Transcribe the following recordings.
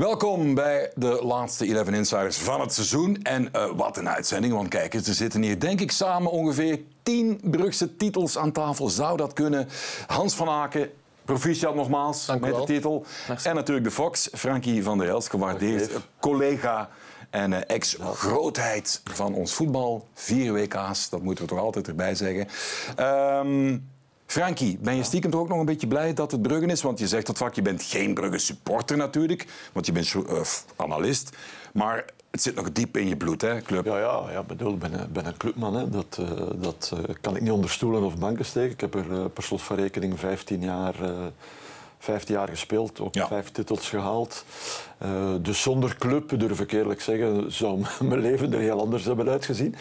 Welkom bij de laatste 11 Insiders van het seizoen. En uh, wat een uitzending, want kijk eens, er zitten hier denk ik samen ongeveer 10 Brugse titels aan tafel. Zou dat kunnen? Hans van Aken, proficiat nogmaals Dank met de titel. Merci. En natuurlijk de Fox, Frankie van der Elst, gewaardeerd collega en uh, ex-grootheid van ons voetbal. Vier WK's, dat moeten we toch altijd erbij zeggen. Um, Frankie, ben je stiekem toch ook nog een beetje blij dat het Bruggen is? Want je zegt dat vak, je bent geen Bruggen supporter natuurlijk, want je bent uh, analist. Maar het zit nog diep in je bloed, hè, club? Ja, ja, ja bedoel, ik ben, ben een clubman. Hè. Dat, uh, dat uh, kan ik niet onder stoelen of banken steken. Ik heb er per slot van rekening 15 jaar, 15 jaar gespeeld, ook ja. vijf titels gehaald. dus zonder club, durf ik eerlijk zeggen, zou mijn leven er heel anders hebben uitgezien.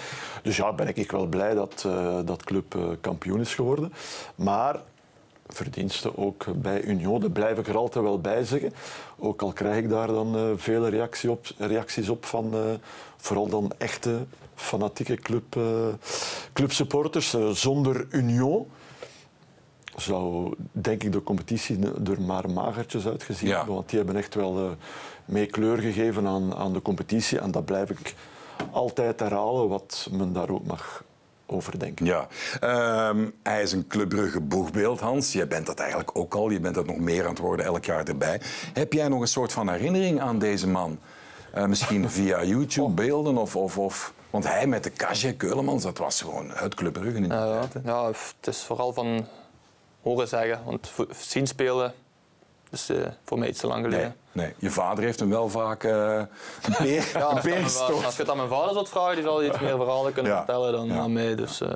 Dus ja, ben ik wel blij dat dat club kampioen is geworden. Maar verdiensten ook bij Union. Daar blijf ik er altijd wel bij zeggen. Ook al krijg ik daar dan vele reactie op, reacties op van vooral dan echte fanatieke club, clubsupporters. zonder Union zou denk ik de competitie er maar magertjes uitgezien ja. hebben. Want die hebben echt wel mee kleur gegeven aan, aan de competitie. En dat blijf ik altijd herhalen, wat men daar ook mag overdenken. Ja, um, hij is een Club Brugge boegbeeld, Hans. Jij bent dat eigenlijk ook al. Je bent dat nog meer aan het worden elk jaar erbij. Heb jij nog een soort van herinnering aan deze man? Uh, misschien via YouTube beelden of, of, of... Want hij met de Kaja Keulemans, dat was gewoon uit Club Brugge inderdaad. Ja, ja, het is vooral van horen zeggen. Want zien spelen dus uh, voor mij iets te lang geleden. Nee, nee. je vader heeft hem wel vaak uh, een peer, ja, als, als je het aan mijn vader zult vragen, die zal iets meer verhalen kunnen ja. vertellen dan ja. aan mij. Dus, uh,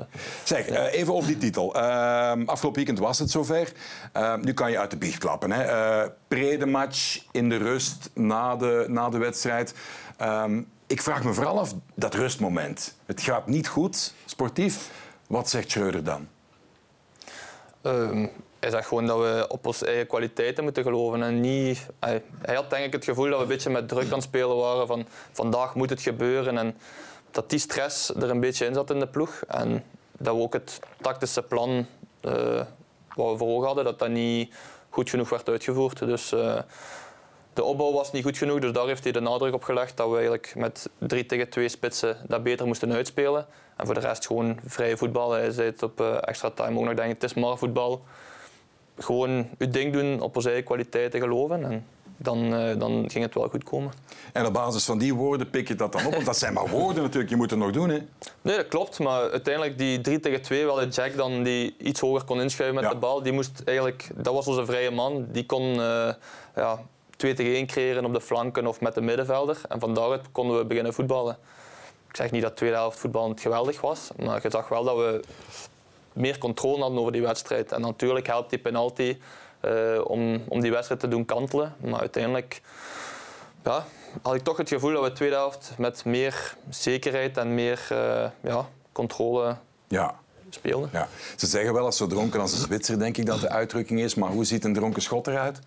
zeg, even op die titel. Ehm, afgelopen weekend was het zover. Ehm, nu kan je uit de biecht klappen. Hè. pre de match, in de rust, na de, na de wedstrijd. Um, ik vraag me vooral af, dat rustmoment. Het gaat niet goed, sportief. Wat zegt Schreuder dan? Hij zegt gewoon dat we op onze eigen kwaliteiten moeten geloven. En niet, hij, had denk ik het gevoel dat we een beetje met druk aan het spelen waren. Van vandaag moet het gebeuren. En dat die stress er een beetje in zat in de ploeg. En dat we ook het tactische plan uh, wat we voor ogen hadden, dat dat niet goed genoeg werd uitgevoerd. Dus uh, de opbouw was niet goed genoeg. Dus daar heeft hij de nadruk op gelegd dat we eigenlijk met drie tegen twee spitsen dat beter moesten uitspelen. En voor de rest gewoon vrije voetbal. Hij zei het op uh, extra time ook nog, denk ik, het is maar voetbal gewoon je ding doen, op onze eigen kwaliteiten geloven. En dan, uh, dan ging het wel goed komen. En op basis van die woorden pik je dat dan op? Want dat zijn maar woorden natuurlijk, je moet het nog doen. Hè? Nee, dat klopt. Maar uiteindelijk die 3 tegen 2, wel de Jack dan die iets hoger kon inschuiven met ja. de bal, die moest eigenlijk, dat was onze vrije man. Die kon uh, ja, 2 tegen 1 creëren op de flanken of met de middenvelder. En van daaruit konden we beginnen voetballen. Ik zeg niet dat de tweede helft voetbal geweldig was, maar je zag wel dat we meer controle hadden over die wedstrijd. En natuurlijk helpt die penalty uh, om, om die wedstrijd te doen kantelen. Maar uiteindelijk ja, had ik toch het gevoel dat we de tweede helft met meer zekerheid en meer uh, ja, controle ja. speelden. Ja. Ze zeggen wel als zo dronken als een Zwitser, denk ik dat de uitdrukking is. Maar hoe ziet een dronken schot eruit?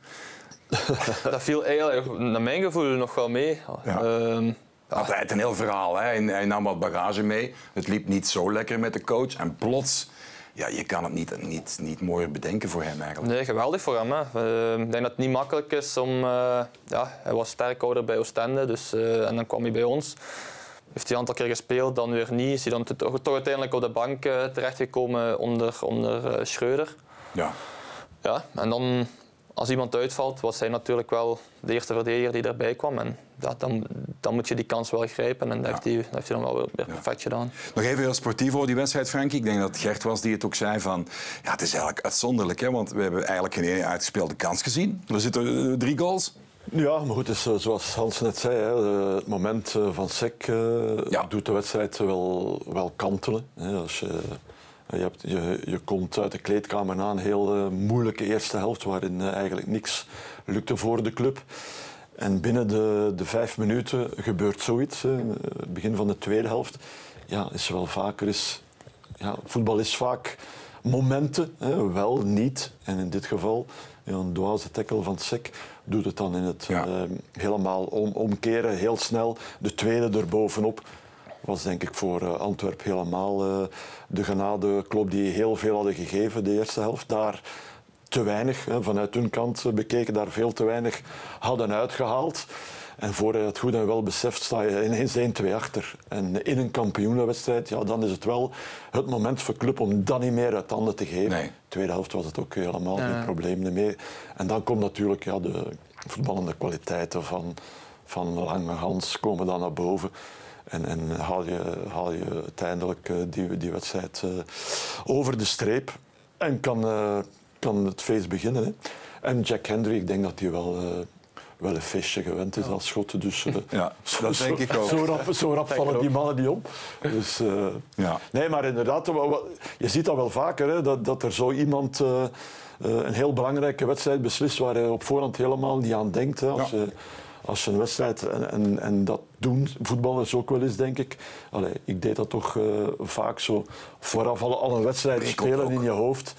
dat viel eigenlijk, naar mijn gevoel, nog wel mee. Ja. Uh, Altijd een heel verhaal. Hè? Hij nam wat bagage mee. Het liep niet zo lekker met de coach. En plots ja, je kan het niet, niet, niet mooier bedenken voor hem eigenlijk. Nee, geweldig voor hem. Hè. Uh, ik denk dat het niet makkelijk is om... Uh, ja, hij was sterkhouder bij Oostende, dus, uh, en dan kwam hij bij ons. Heeft hij een aantal keer gespeeld, dan weer niet. Is hij dan toch, toch uiteindelijk op de bank terechtgekomen onder, onder Schreuder. Ja. Ja, en dan als iemand uitvalt, was hij natuurlijk wel de eerste verdediger die erbij kwam. En dat, dan, dan moet je die kans wel grijpen. En dat, ja. heeft, hij, dat heeft hij dan wel weer perfect ja. gedaan. Nog even heel sportief over die wedstrijd, Frankie. Ik denk dat Gert was die het ook zei van... Ja, het is eigenlijk uitzonderlijk, hè, want we hebben eigenlijk geen uitgespeelde kans gezien. Er zitten uh, drie goals. Ja, maar goed, dus, zoals Hans net zei, hè, het moment van Sek uh, ja. doet de wedstrijd wel, wel kantelen. Hè, als je je, hebt, je, je, komt uit de kleedkamer na een heel uh, moeilijke eerste helft waarin uh, eigenlijk niks lukte voor de club. En binnen de, de vijf minuten gebeurt zoiets. Uh, begin van de tweede helft. Ja, is wel vaker is, ja, voetbal is vaak momenten, hè, wel niet. En in dit geval, een dwaze tackle van Sek doet het dan in het ja. helemaal om, omkeren, heel snel. De tweede erbovenop was denk ik voor uh, Antwerp helemaal uh, de genadeklop die heel veel hadden gegeven de eerste helft. Daar te weinig, hè, vanuit hun kant bekeken, daar veel te weinig hadden uitgehaald. En voor je het goed en wel beseft, sta je ineens 1-2 achter. En in een kampioenenwedstrijd, ja, dan is het wel het moment voor club om dan niet meer uit handen te geven. Nee. Tweede helft was het ook helemaal geen probleem meer. En dan komt natuurlijk ja, de voetballende kwaliteiten van, van Lange Hans komen dan naar boven. En, en haal, je, haal je uiteindelijk eh, die, die wedstrijd uh, over de streep. En kan, uh, kan het feest beginnen. Hè. En Jack Hendry, ik denk dat hij wel wel een feestje gewend is als schotten. Dus, uh, ja, dat zo, denk ik ook. Zo rap, zo rap vallen die mannen niet om. Dus, uh, ja. Nee, maar inderdaad, je ziet dat wel vaker, hè, dat, dat er zo iemand uh, een heel belangrijke wedstrijd beslist waar hij op voorhand helemaal niet aan denkt. Hè, als, ja. Als je een wedstrijd en, en, en, dat doen, voetballers ook wel eens, denk ik. Allee, ik deed dat toch vaak zo. Vooraf al, al een wedstrijd spelen in je hoofd.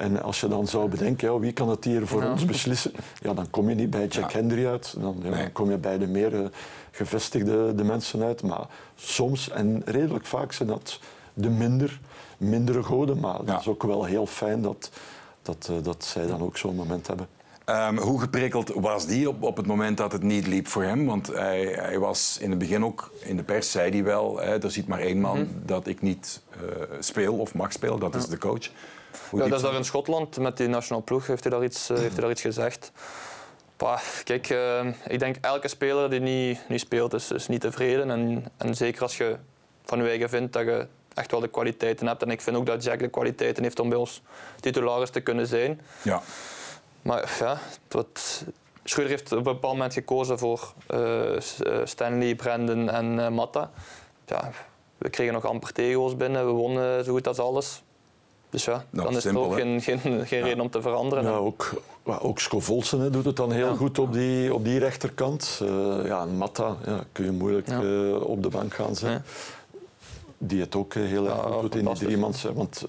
En als je dan zou bedenken, ja, wie kan het hier voor ons beslissen, ja, dan kom je niet bij Jack Henry uit. Dan, dan, kom je bij de meer uh, gevestigde de mensen uit. Maar soms, en redelijk vaak, zijn dat de minder, mindere goden. Maar het is ook wel heel fijn dat, dat, uh, dat zij dan ook zo'n moment hebben. Um, hoe geprikkeld was die op, op het moment dat het niet liep voor hem? Want hij, hij was in het begin ook, in de pers zei hij wel, hè, er ziet maar één man mm -hmm. dat ik niet uh, speel of mag spelen, dat is de coach. Ja, dat is daar in Schotland met die nationale ploeg heeft hij daar iets, uh, heeft hij daar iets gezegd. Bah, kijk, uh, ik denk elke speler die niet, niet speelt is, is niet tevreden. En, en zeker als je van je eigen vindt dat je echt wel de kwaliteiten hebt. En ik vind ook dat Jack de kwaliteiten heeft om bij ons titularis te kunnen zijn. Ja. Maar ja, wat, Schreuder heeft op een bepaald moment gekozen voor uh, Stanley, Brandon en uh, Matta. Ja, we kregen nog amper tegengoals binnen, we wonnen zo goed als alles. Dus ja, nou, dan is simpel, er ook geen, geen, geen ja. reden om te veranderen. Ja, ook, ook Scovolsen doet het dan heel ja. goed op die, op die rechterkant. Uh, ja, Matta ja, kun je moeilijk op de bank gaan zetten. Die het ook heel erg goed doet in die driemans. Want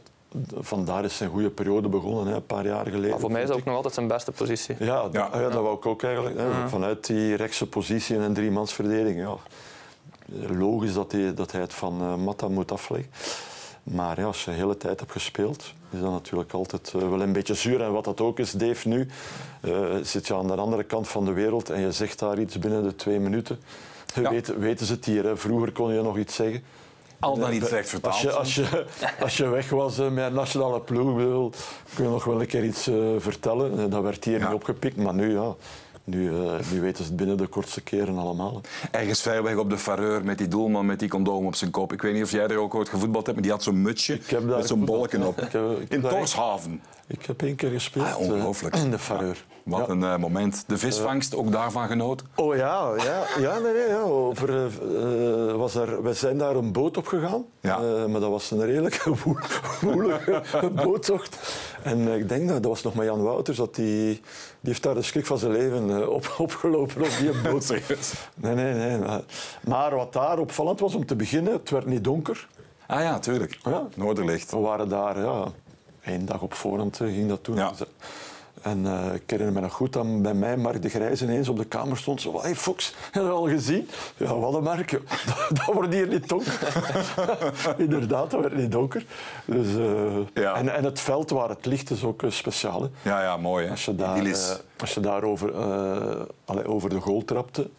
vandaar is zijn goede periode begonnen, hè, een paar jaar geleden. Maar voor mij is dat ook nog altijd zijn beste positie. Ja, ja. ja dat wou ik ook eigenlijk. Hè, vanuit die rechtse positie in een driemansverdediging. Ja. Logisch dat hij, dat hij het van uh, Matta moet afleggen. Maar ja, als je de hele tijd hebt gespeeld, is dat natuurlijk altijd uh, wel een beetje zuur. En wat dat ook is, Dave, nu uh, zit je aan de andere kant van de wereld en je zegt daar iets binnen de twee minuten. Ja. Weten, weten ze het hier? Hè? Vroeger kon je nog iets zeggen. Al dan niet slecht vertaald. Als je, als je, als je weg was uh, met een nationale ploeg, wil, kun je nog wel een keer iets vertellen. dat werd hier ja. niet opgepikt, maar nu ja. Nu, uh, nu weten ze het binnen de kortste keren allemaal. Ergens ver weg op de Fareur met die doelman met die condoom op zijn kop. Ik weet niet of jij er ook ooit gevoetbald hebt, maar die had zo'n mutsje met zo'n bolken op. Ik heb, ik in Torshaven. Ik heb één keer gespeeld. Ah, ongelooflijk. in de Fareur. Ja, wat een uh, moment. De visvangst, ook daarvan genoten? Oh ja, ja, ja, nee, nee, ja. Over, uh, was er, we zijn daar een boot op gegaan, ja. maar dat was een redelijk woelige boottocht. En ik denk dat dat was nog met Jan Wouters, dat die, die heeft daar de schrik van zijn leven op, opgelopen op die boot. nee, nee, nee. Maar, maar wat daar opvallend was om te beginnen, het werd niet donker. Ah ja, tuurlijk. Ja. Noorderlicht. We waren daar, ja, één dag op voorhand ging dat toen. Ja. En uh, ik herinner me nog goed dat bij mij Mark de Grijs ineens op de kamer stond. Zo, hey Fox, heb je al gezien? Ja, wat een Mark. Dat, dat wordt hier niet donker. Inderdaad, dat werd niet donker. Dus, uh, ja. en, en het veld waar het licht is ook speciaal. Hè. Ja, ja, mooi. Hè? Als je daar, uh, als je daar over, allee, over de goal trapte...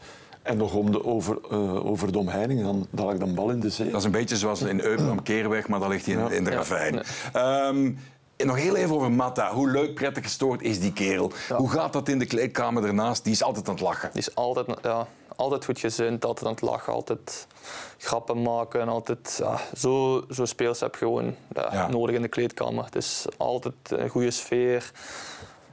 En nog om de, over, uh, over de omheining, dan, dan lag dan bal in de zee. Dat is een beetje zoals in Eupen am Keerweg, maar dan ligt hij in, ja. in de ravijn. Ja. Um, nog heel even over Matta. Hoe leuk, prettig gestoord is die kerel? Ja. Hoe gaat dat in de kleedkamer ernaast? Die is altijd aan het lachen. Die is altijd, ja, altijd goed gezind, altijd aan het lachen, altijd grappen maken. Altijd, ja, zo, zo speels heb je gewoon ja, nodig in de kleedkamer. Het is altijd een goede sfeer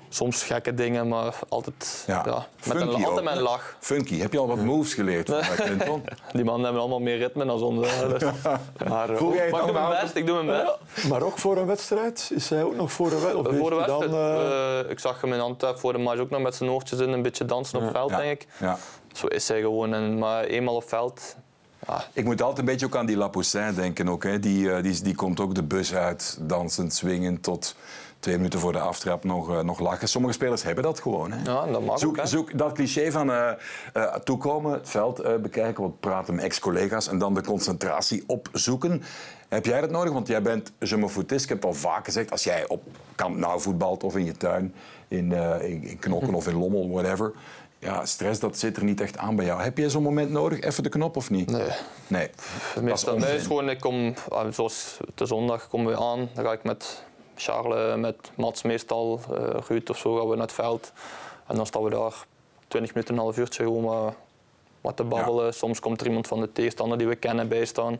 soms gekke dingen, maar altijd ja. ja met, een, altijd met een lach. Funky. Heb je al wat moves geleerd van Clinton? Die mannen hebben allemaal meer ritme dan ons. Dus. maar, uh, maar ik doe mijn best, ik doe mijn best. Maar ook voor een wedstrijd? Is hij ook nog voor een wedstrijd? Voor een wedstrijd? Dan, uh... ik zag hem in Antwerpen voor de match ook nog met zijn oortjes in, een beetje dansen op veld, denk ik. Ja. Zo is hij gewoon. En, maar eenmaal op veld Ja. Ik moet altijd een beetje ook aan die Lapoussin denken. Ook, hè. Die, uh, die, die komt ook de bus uit, dansend, swingend tot twee minuten voor de aftrap nog, uh, nog lachen. Sommige spelers hebben dat gewoon. Hè. Ja, dat mag zoek, ook, zoek dat cliché van uh, uh, toekomen, het veld bekijken, wat praten met ex-collega's en dan de concentratie opzoeken. Heb jij dat nodig? Want jij bent je me foutist. Ik heb al vaak gezegd, als jij op kamp nou voetbalt of in je tuin, in, in, in Knokken of in Lommel, whatever ja, stress dat zit er niet echt aan bij jou. Heb je zo'n moment nodig, even de knop of niet? Nee. Nee. Meestal mij is gewoon, ik kom, ah, zoals de zondag komen we aan, dan ga ik met Charles, met Mats meestal, uh, Ruud of zo, gaan we naar het veld. En dan staan we daar 20 minuten, een half uurtje gewoon wat, wat te babbelen. Ja. Soms komt er iemand van de tegenstander die we kennen bijstaan.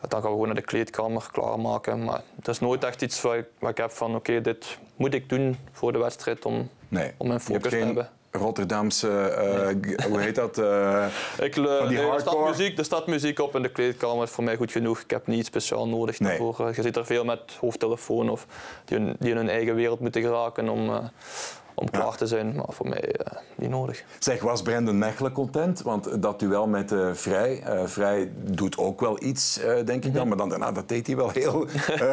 Dan gaan we gewoon naar de kleedkamer klaarmaken. Maar het is nooit echt iets wat ik, wat ik heb van oké, okay, dit moet ik doen voor de wedstrijd om, nee. om mijn focus te hebben. Rotterdamse, uh, hoe heet dat? Uh, ik, uh, nee, er, staat muziek, er staat muziek op in de kleedkamer, is voor mij goed genoeg. Ik heb niet speciaal nodig nee. daarvoor. Je zit er veel met hoofdtelefoon of die, die in hun eigen wereld moeten geraken om, om klaar te zijn, maar voor mij niet nodig. Zeg, was Brendan Mechelen content? Want dat duel met Vrij, Vrij doet ook wel iets, denk ik dan, maar dan daarna dat deed hij wel heel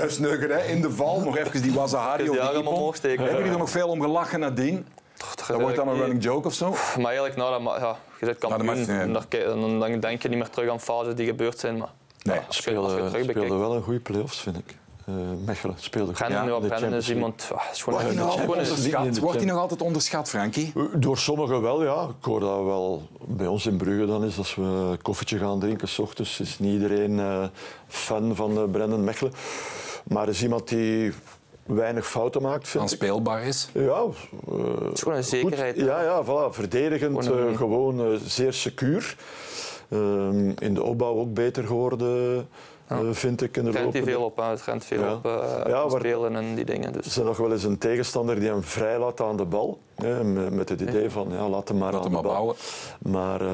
snugger hè? in de val. Nog even die Wazahari dus die omhoog steken. Hebben jullie er nog veel om gelachen nadien? Dat wordt dan een running joke of zo? Maar eigenlijk, nou, dat, ja, je zit kampioen, match, nee. dan, dan denk je niet meer terug aan fases die gebeurd zijn. Maar, nee, ja, speelde, speelde wel een goede play-offs, vind ik. Uh, Mechelen speelde goed. Brennan, ja, Brennan is iemand... Ah, is wordt, hij nog onderschat? wordt hij nog altijd onderschat, Frankie? Door sommigen wel, ja. Ik hoor dat wel bij ons in Brugge dan is als we een koffietje gaan drinken s ochtends, is niet iedereen uh, fan van uh, Brennan Mechelen. Maar is iemand die weinig fouten maakt. Vind speelbaar is? Ja. Uh, het is gewoon een zekerheid. Goed, ja, ja voilà, verdedigend, gewoon, uh, gewoon uh, zeer secuur. Ehm, in de opbouw ook beter geworden. Ja. vind ik in de loop. Het veel op, het rent veel ja. op ja, spelen en die dingen. Dus. Er is nog wel eens een tegenstander die hem vrij laat aan de bal. Hè, met het idee van ja, laat hem maar laat aan hem de bal. Bouwen. Maar uh,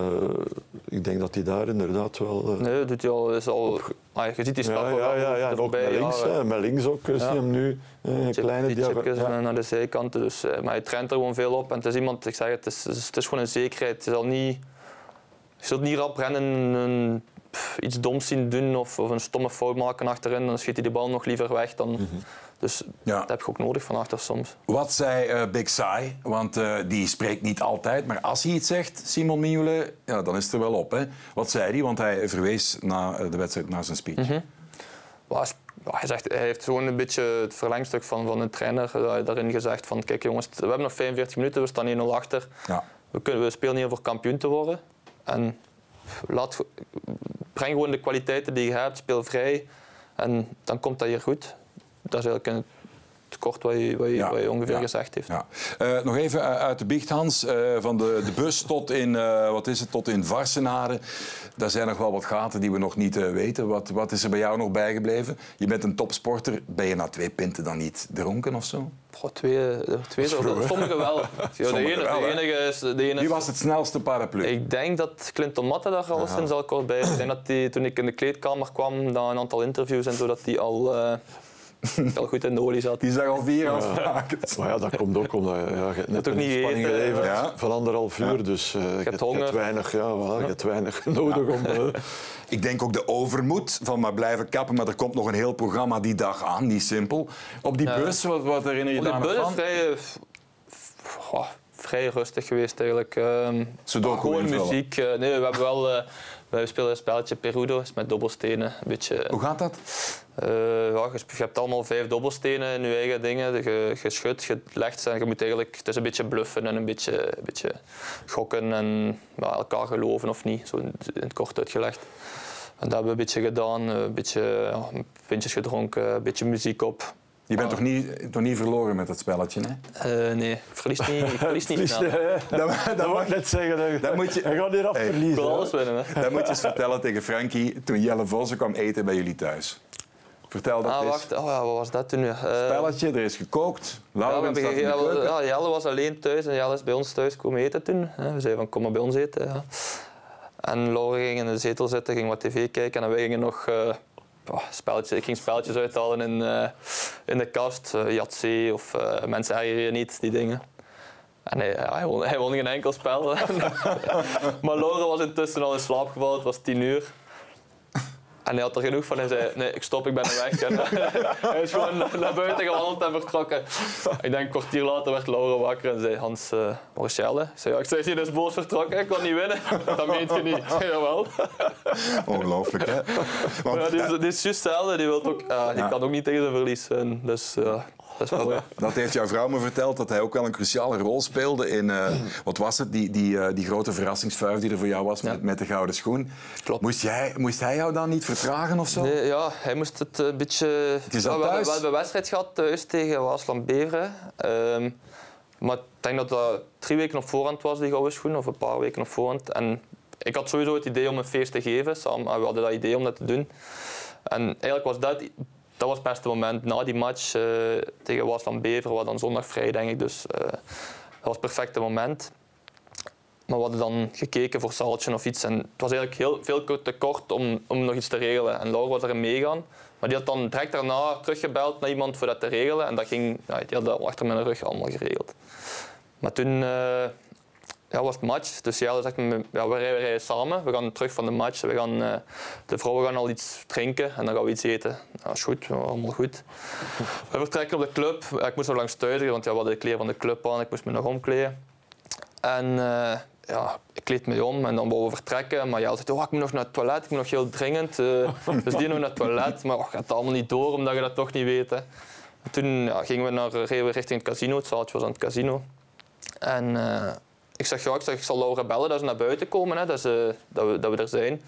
ik denk dat hij daar inderdaad wel... Uh, nee, doet hij al, is al op... ah, je ziet die stappen ja, ja, ja. En ook met links, hè, met links ook zie je hem nu. Een kleine die ja. naar de zijkanten. Dus, maar hij traint er gewoon veel op. En het is iemand, ik zeg het, het is, het is gewoon een zekerheid. Het is al niet... Je zult niet rap rennen een iets doms zien doen of, of, een stomme fout maken achterin, dan schiet hij de bal nog liever weg. Dan, mm -hmm. Dus ja. dat heb je ook nodig van achter soms. Wat zei uh, Big Sai? Want uh, die spreekt niet altijd, maar als hij iets zegt, Simon Mignolet, ja, dan is het er wel op. Hè? Wat zei hij? Want hij verwees na de wedstrijd naar zijn speech. Mm -hmm. hij, zegt, hij heeft gewoon een beetje het verlengstuk van, van de trainer daarin gezegd van kijk jongens, we hebben nog 45 minuten, we staan 1-0 achter. Ja. We, kunnen, we spelen hier voor kampioen te worden. En laat, breng gewoon de kwaliteiten die je hebt, speel vrij en dan komt dat hier goed. Dat is eigenlijk tekort wat je, wat je, wat je ongeveer gezegd heeft. Ja. Uh, nog even uit de biecht, Hans. Uh, van de, de bus tot in, uh, wat is het, tot in Varsenaren. Daar zijn nog wel wat gaten die we nog niet weten. Wat, wat is er bij jou nog bijgebleven? Je bent een topsporter. Ben je na twee pinten dan niet dronken of zo? Goh, twee, twee sommigen wel. Ja, de, ene, wel, de enige is, de ene Wie was het snelste paraplu? Ik denk dat Clinton Matte daar al sinds al kort bij. Ik denk dat die, toen ik in de kleedkamer kwam, na een aantal interviews en zo, dat hij al al goed in de olie zat. Die zag al vier afspraken. Maar ja, dat komt ook omdat ja, je net een spanning geleverd ja. van anderhalf uur. Ja. Dus uh, je, hebt, je, hebt weinig, ja, voilà, je hebt weinig nodig om... Uh... Ik denk ook de overmoed van maar blijven kappen, maar er komt nog een heel programma die dag aan, niet simpel. Op die bus, wat, wat herinner je daar van? Op die bus vrij, oh, vrij rustig geweest eigenlijk. Um, gewoon muziek. Uh, nee, we hebben wel... Wij spelen een spelletje Perudo, is met dobbelstenen. Een beetje, Hoe gaat dat? Uh, ja, je, hebt allemaal vijf dobbelstenen in je eigen dingen. Je, je schudt, je legt en je moet eigenlijk... Het is een beetje bluffen en een beetje, een beetje gokken en ja, elkaar geloven of niet. Zo in, in het kort uitgelegd. En dat hebben we een beetje gedaan. Een beetje ja, pintjes gedronken, een beetje muziek op. Je bent toch, niet, toch niet verloren met dat spelletje, hè? Uh, nee, ik verlies niet, ik verlies niet snel. dat, dat mag ik net zeggen. Dat, moet je, hij gaat hier af hey, verliezen. Ik wil alles winnen. Hè? Dat moet je eens vertellen tegen Frankie toen Jelle Vossen kwam eten bij jullie thuis. Vertel dat ah, eens. Wacht, oh, wat was dat toen? Uh, spelletje, er is gekookt. Laurens ja, ja, Jelle was alleen thuis en Jelle is bij ons thuis komen eten toen. We zeiden van kom maar bij ons eten. Ja. En Laura ging in de zetel zitten, ging wat tv kijken en wij gingen nog... Uh, oh, spelletjes, ik ging spelletjes uithalen in, uh, in de kast, uh, Yahtzee of uh, mensen ergeren je niet, die dingen. En hij, hij, won, hij won geen enkel spel. maar Laura was intussen al in slaap gevallen, het was tien uur. En hij had er genoeg van en zei, nee, ik stop, ik ben er weg. En hij is gewoon naar buiten gewandeld en vertrokken. Ik denk een kwartier later werd Laura wakker en zei, Hans, uh, is Jelle? Ik zei, ja, ik zei, hij is boos vertrokken, ik kon niet winnen. Dat meent je niet. Jawel. Ongelooflijk, hè? Want, ja, die, is, die is juist hetzelfde, die, wil ook, uh, die ja. kan ook niet tegen zijn verlies. Dus uh, dat is mooi. Dat heeft jouw vrouw me verteld, dat hij ook wel een cruciale rol speelde in, uh, wat was het, die, die, uh, die grote verrassingsvuif die er voor jou was ja. met, met de gouden schoen. Klopt. Moest, jij, moest hij jou dan niet vertragen of zo? Nee, ja, hij moest het een beetje... Het is dat we, we hebben een wedstrijd gehad thuis tegen Waasland Beveren. Um, maar ik denk dat dat drie weken op voorhand was, die gouden schoen, of een paar weken op voorhand. En ik had sowieso het idee om een feest te geven. Samen, we hadden dat idee om dat te doen. En eigenlijk was dat dat was het beste moment na die match uh, tegen Wasland Bever, wat dan zondag vrij denk ik. Dus uh, dat was het perfecte moment. Maar we hadden dan gekeken voor zaaltje of iets. En het was eigenlijk heel veel te kort om, om nog iets te regelen. En Laura was erin meegaan. Maar die had dan direct daarna teruggebeld naar iemand voor dat te regelen. En dat ging, ja, had dat achter mijn rug allemaal geregeld. Maar toen uh, ja, was het match. Dus ja, we rijden samen. We gaan terug van de match. We gaan, uh, de vrouwen gaan al iets drinken en dan gaan we iets eten. Ja, is goed, allemaal goed. We vertrekken op de club. Ik moest nog langs thuis, want ja, we hadden de kleren van de club aan. Ik moest me nog omkleden. En uh, ja, ik kleed me om en dan we vertrekken. Maar Jelle zegt, oh, ik moet nog naar het toilet. Ik moet nog heel dringend. Uh, dus die nog naar het toilet. Maar oh, gaat het allemaal niet door, omdat je dat toch niet weet. Toen ja, gingen we naar, we richting het casino. Het zaaltje was aan het casino. En... Ik zeg, ja, ik, zeg, ik zal Laura bellen dat ze naar buiten komen, hè, dat, ze, dat, we, dat we er zijn.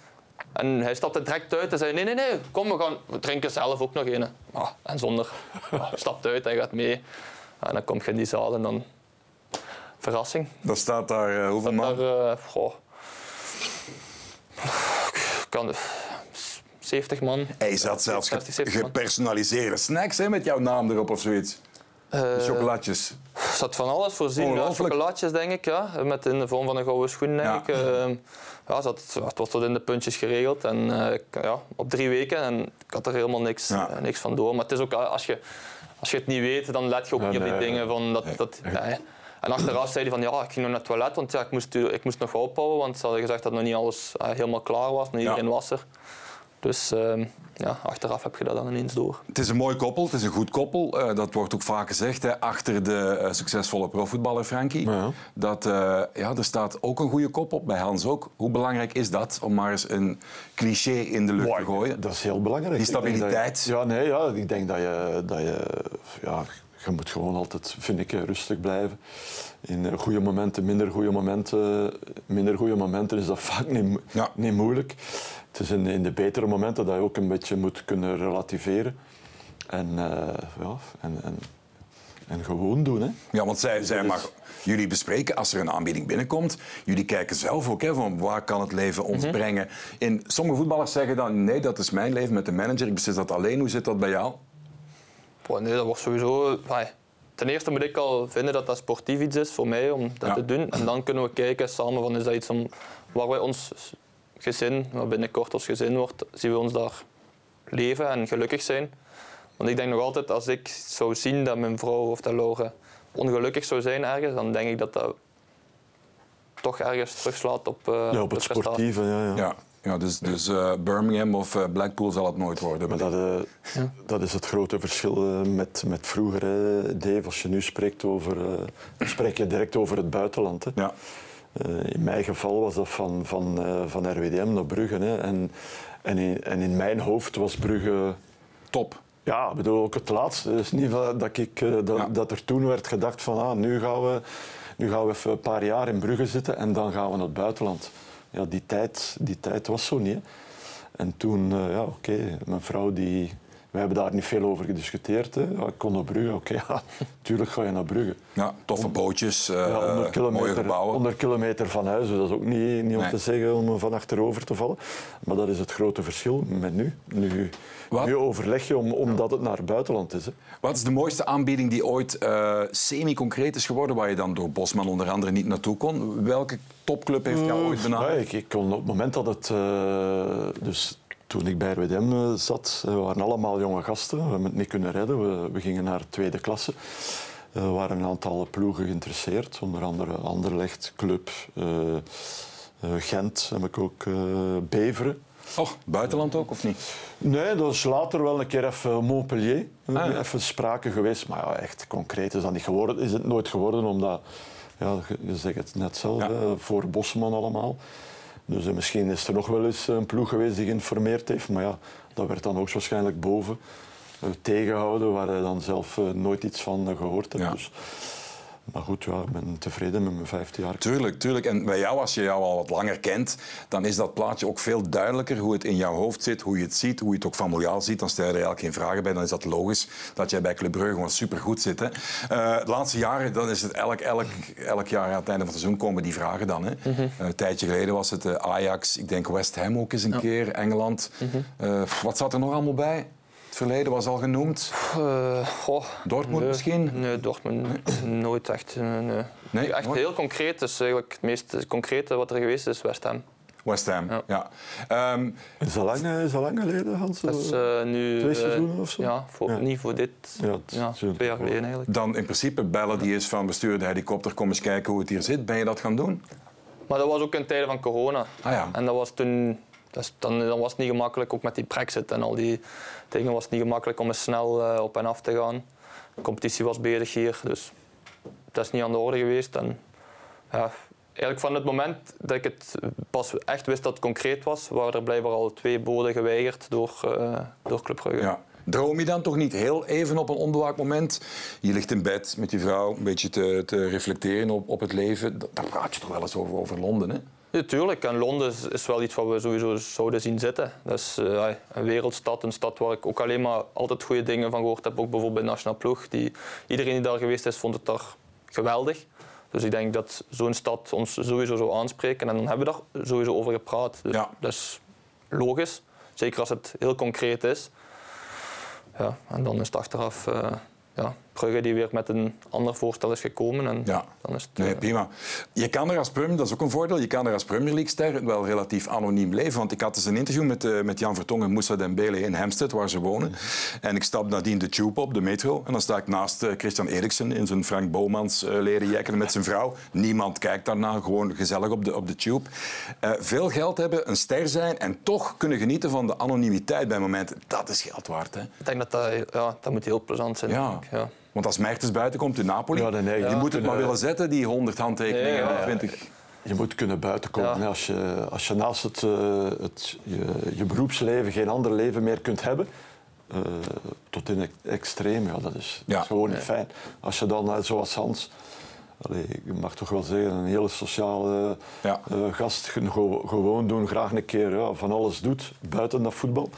En hij stapte direct uit en zei, nee, nee, nee, kom, we gaan we drinken zelf ook nog een. Ah, en zonder, ah, stapt uit en gaat mee. En dan kom je in die zaal en dan... Verrassing. Dat staat daar, uh, hoeveel man? Daar, uh, goh, kan, 70 man. Hij zat zelfs ge gepersonaliseerde snacks hè, met jouw naam erop of zoiets. Uh, Chocolatjes. Zat van alles voorzien. Ja, chocolaatjes, denk ik. Ja. Met in de vorm van een gouden schoen, denk ja. ik. Uh, ja, zat, het was tot in de puntjes geregeld. En, uh, ja, op drie weken. En ik had er helemaal niks, ja. uh, niks van door. Maar het is ook, als je, als je het niet weet, dan let je ook niet op die dingen. Van dat, dat, en achteraf zei hij van ja, ik ging nog naar het toilet, want ja, ik, moest, ik moest nog opbouwen. Want ze hadden gezegd dat nog niet alles helemaal klaar was. Nog iedereen was er. Dus uh, ja, achteraf heb je dat dan ineens door. Het is een mooi koppel, het is een goed koppel. Uh, dat wordt ook vaak gezegd, hè, achter de uh, succesvolle profvoetballer Frankie. Ja. Dat, uh, ja, er staat ook een goede kop op, bij Hans ook. Hoe belangrijk is dat, om maar eens een cliché in de lucht wow, te gooien? Dat is heel belangrijk. Die stabiliteit. Je, ja, nee, ja, ik denk dat je... Dat je ja, je moet gewoon altijd, vind ik, rustig blijven. In goede momenten, minder goede momenten, minder goede momenten is dat vaak niet, ja. niet moeilijk. Het is in, in, de betere momenten dat je ook een beetje moet kunnen relativeren. En, uh, ja, en, en, en, gewoon doen. Hè. Ja, want zij, zij mag jullie bespreken als er een aanbieding binnenkomt. Jullie kijken zelf ook hè, van waar kan het leven ons mm -hmm. brengen. In, sommige voetballers zeggen dan nee, dat is mijn leven met de manager. Ik beslis dat alleen. Hoe zit dat bij jou? Oh, nee, dat wordt sowieso... Ten eerste moet ik al vinden dat dat sportief iets is voor mij om dat ja. te doen. En dan kunnen we kijken samen van is dat iets om, waar wij ons gezin, wat binnenkort als gezin wordt, zien we ons daar leven en gelukkig zijn. Want ik denk nog altijd, als ik zou zien dat mijn vrouw of dat Laura ongelukkig zou zijn ergens, dan denk ik dat dat toch ergens terugslaat op, uh, ja, op het sportieve. Ja, ja. ja. Ja, dus, dus uh, Birmingham of uh, Blackpool zal het nooit worden. Maar dat, uh, ja. dat is het grote verschil met, met vroeger, Dave. Als je nu spreekt over... spreek je direct over het buitenland. Hè. Ja. in mijn geval was dat van, van, van RWDM naar Brugge. Hè. En, en, in, en in mijn hoofd was Brugge... Top. Ja, ik bedoel, ook het laatste. Is niet dat, ik, dat, ja. dat er toen werd gedacht van ah, nu, gaan we, nu gaan we even een paar jaar in Brugge zitten en dan gaan we naar het buitenland ja, die, tijd, die tijd was zo niet. En toen, uh, ja, oké, mijn vrouw die... We hebben daar niet veel over gediscuteerd. Hè. Ik kon naar Brugge, oké, okay, ja, natuurlijk ga je naar Brugge. Ja, toffe bootjes, uh, ja, 100 kilometer, mooie gebouwen. 100 kilometer van huis, dus dat is ook niet, niet om nee. te zeggen om van achterover te vallen. Maar dat is het grote verschil met nu. Nu, nu overleg je om, omdat het naar het buitenland is. Hè. Wat is de mooiste aanbieding die ooit uh, semi-concreet is geworden, waar je dan door Bosman onder andere niet naartoe kon? Welke topclub heeft jou ooit benaderd? Ja, ik, ik, kon op het moment dat het... Uh, dus toen ik bij RWDM zat, we waren allemaal jonge gasten. We hebben het niet kunnen redden. We, we gingen naar tweede klasse. Er waren een aantal ploegen geïnteresseerd, onder andere Anderlecht, Club, Gent heb ik ook, Beveren. Oh, buitenland ook of niet? Nee, dat is later wel een keer even Montpellier. Ah, Even sprake geweest, maar ja, echt concreet is dat niet geworden. Is het nooit geworden, omdat, ja, je zegt het net zelf, voor Bosman allemaal. Dus eh, misschien is er nog wel eens een ploeg geweest die geïnformeerd heeft, maar ja, dat werd dan ook waarschijnlijk boven uh, tegenhouden, waar hij dan zelf nooit iets van gehoord heeft. Dus maar goed, ja, ik ben tevreden met mijn vijfde jaar. Tuurlijk, tuurlijk. En bij jou, als je jou al wat langer kent, dan is dat plaatje ook veel duidelijker hoe het in jouw hoofd zit, hoe je het ziet, hoe je het ook familiaal ziet. Dan stel je er eigenlijk geen vragen bij. Dan is dat logisch dat jij bij Club Brugge gewoon supergoed zit. Hè. Uh, de laatste jaren, dan is het elk, elk, elk jaar aan het einde van het seizoen komen die vragen dan. Hè. Mm -hmm. uh, een tijdje geleden was het uh, Ajax, ik denk West Ham ook eens een ja. keer, Engeland. Mm -hmm. wat zat er nog allemaal bij? Het verleden was al genoemd. Uh, goh, Dortmund nee, misschien? Nee, Dortmund nooit echt. Nee. nee echt heel concreet. Dus eigenlijk het meest concrete wat er geweest is West Ham. West Ham, ja. ja. Um, is, dat lang, is dat lang geleden, Hans? Dat is uh, nu... Twee seizoenen of zo? Ja, voor, ja. niet voor dit. Ja, ja twee jaar geleden eigenlijk. Dan in principe bellen die is van bestuur de helikopter, kom eens kijken hoe het hier zit. Ben je dat gaan doen? Maar dat was ook in tijden van corona. Ah, ja. En dat was toen dus dan, was het niet gemakkelijk, ook met die brexit en al die dingen, was het niet gemakkelijk om eens snel uh, op en af te gaan. De competitie was bezig hier, dus dat is niet aan de orde geweest. En, ja, eigenlijk van het moment dat ik het pas echt wist dat het concreet was, waren er blijkbaar al twee boden geweigerd door, uh, door Club Brugge. Ja. Droom je dan toch niet heel even op een onbewaakt moment? Je ligt in bed met je vrouw een beetje te, te reflecteren op, op het leven. Daar praat je toch wel eens over, over Londen, hè? Natuurlijk, en Londen is, wel iets wat we sowieso zouden zien zitten. Dat is uh, een wereldstad, een stad waar ik ook alleen maar altijd goede dingen van gehoord heb. Ook bijvoorbeeld bij Nationaal Ploeg. Die, iedereen die daar geweest is, vond het daar geweldig. Dus ik denk dat zo'n stad ons sowieso zou aanspreken. En dan hebben we daar sowieso over gepraat. Dus ja. Dat is logisch, zeker als het heel concreet is. Ja, en dan is het achteraf... Uh, ja, Brugge die weer met een ander voorstel is gekomen. En ja. dan is het, nee, prima. Je kan er als Premier, dat is ook een voordeel, je kan er als Premier League-ster wel relatief anoniem leven. Want ik had dus een interview met, uh, met Jan Vertongen en Moussa Dembele in Hampstead, waar ze wonen. En ik stap nadien de tube op, de metro. En dan sta ik naast uh, Christian Eriksen in zijn Frank Bomans uh, leren jekken met zijn vrouw. Niemand kijkt daarna, gewoon gezellig op de, op de tube. veel geld hebben, een ster zijn en toch kunnen genieten van de anonimiteit bij momenten. Dat is geld waard. Hè? Ik denk dat dat, ja, dat moet heel plezant zijn. Ja. ja. Want als Mertens buiten komt in Napoli, ja, nee, ja, die moet het maar willen zetten, die 100 handtekeningen. Nee, 20. Je moet kunnen buitenkomen. Ja. Als, je, als je naast het, uh, het je, je, beroepsleven geen ander leven meer kunt hebben, uh, tot in het extreem, ja, dat is, dat is gewoon niet fijn. Als je dan, uh, zoals Hans, allee, je mag toch wel zeggen, een hele sociale gast, gewoon doen, graag een keer van alles doet buiten dat voetbal.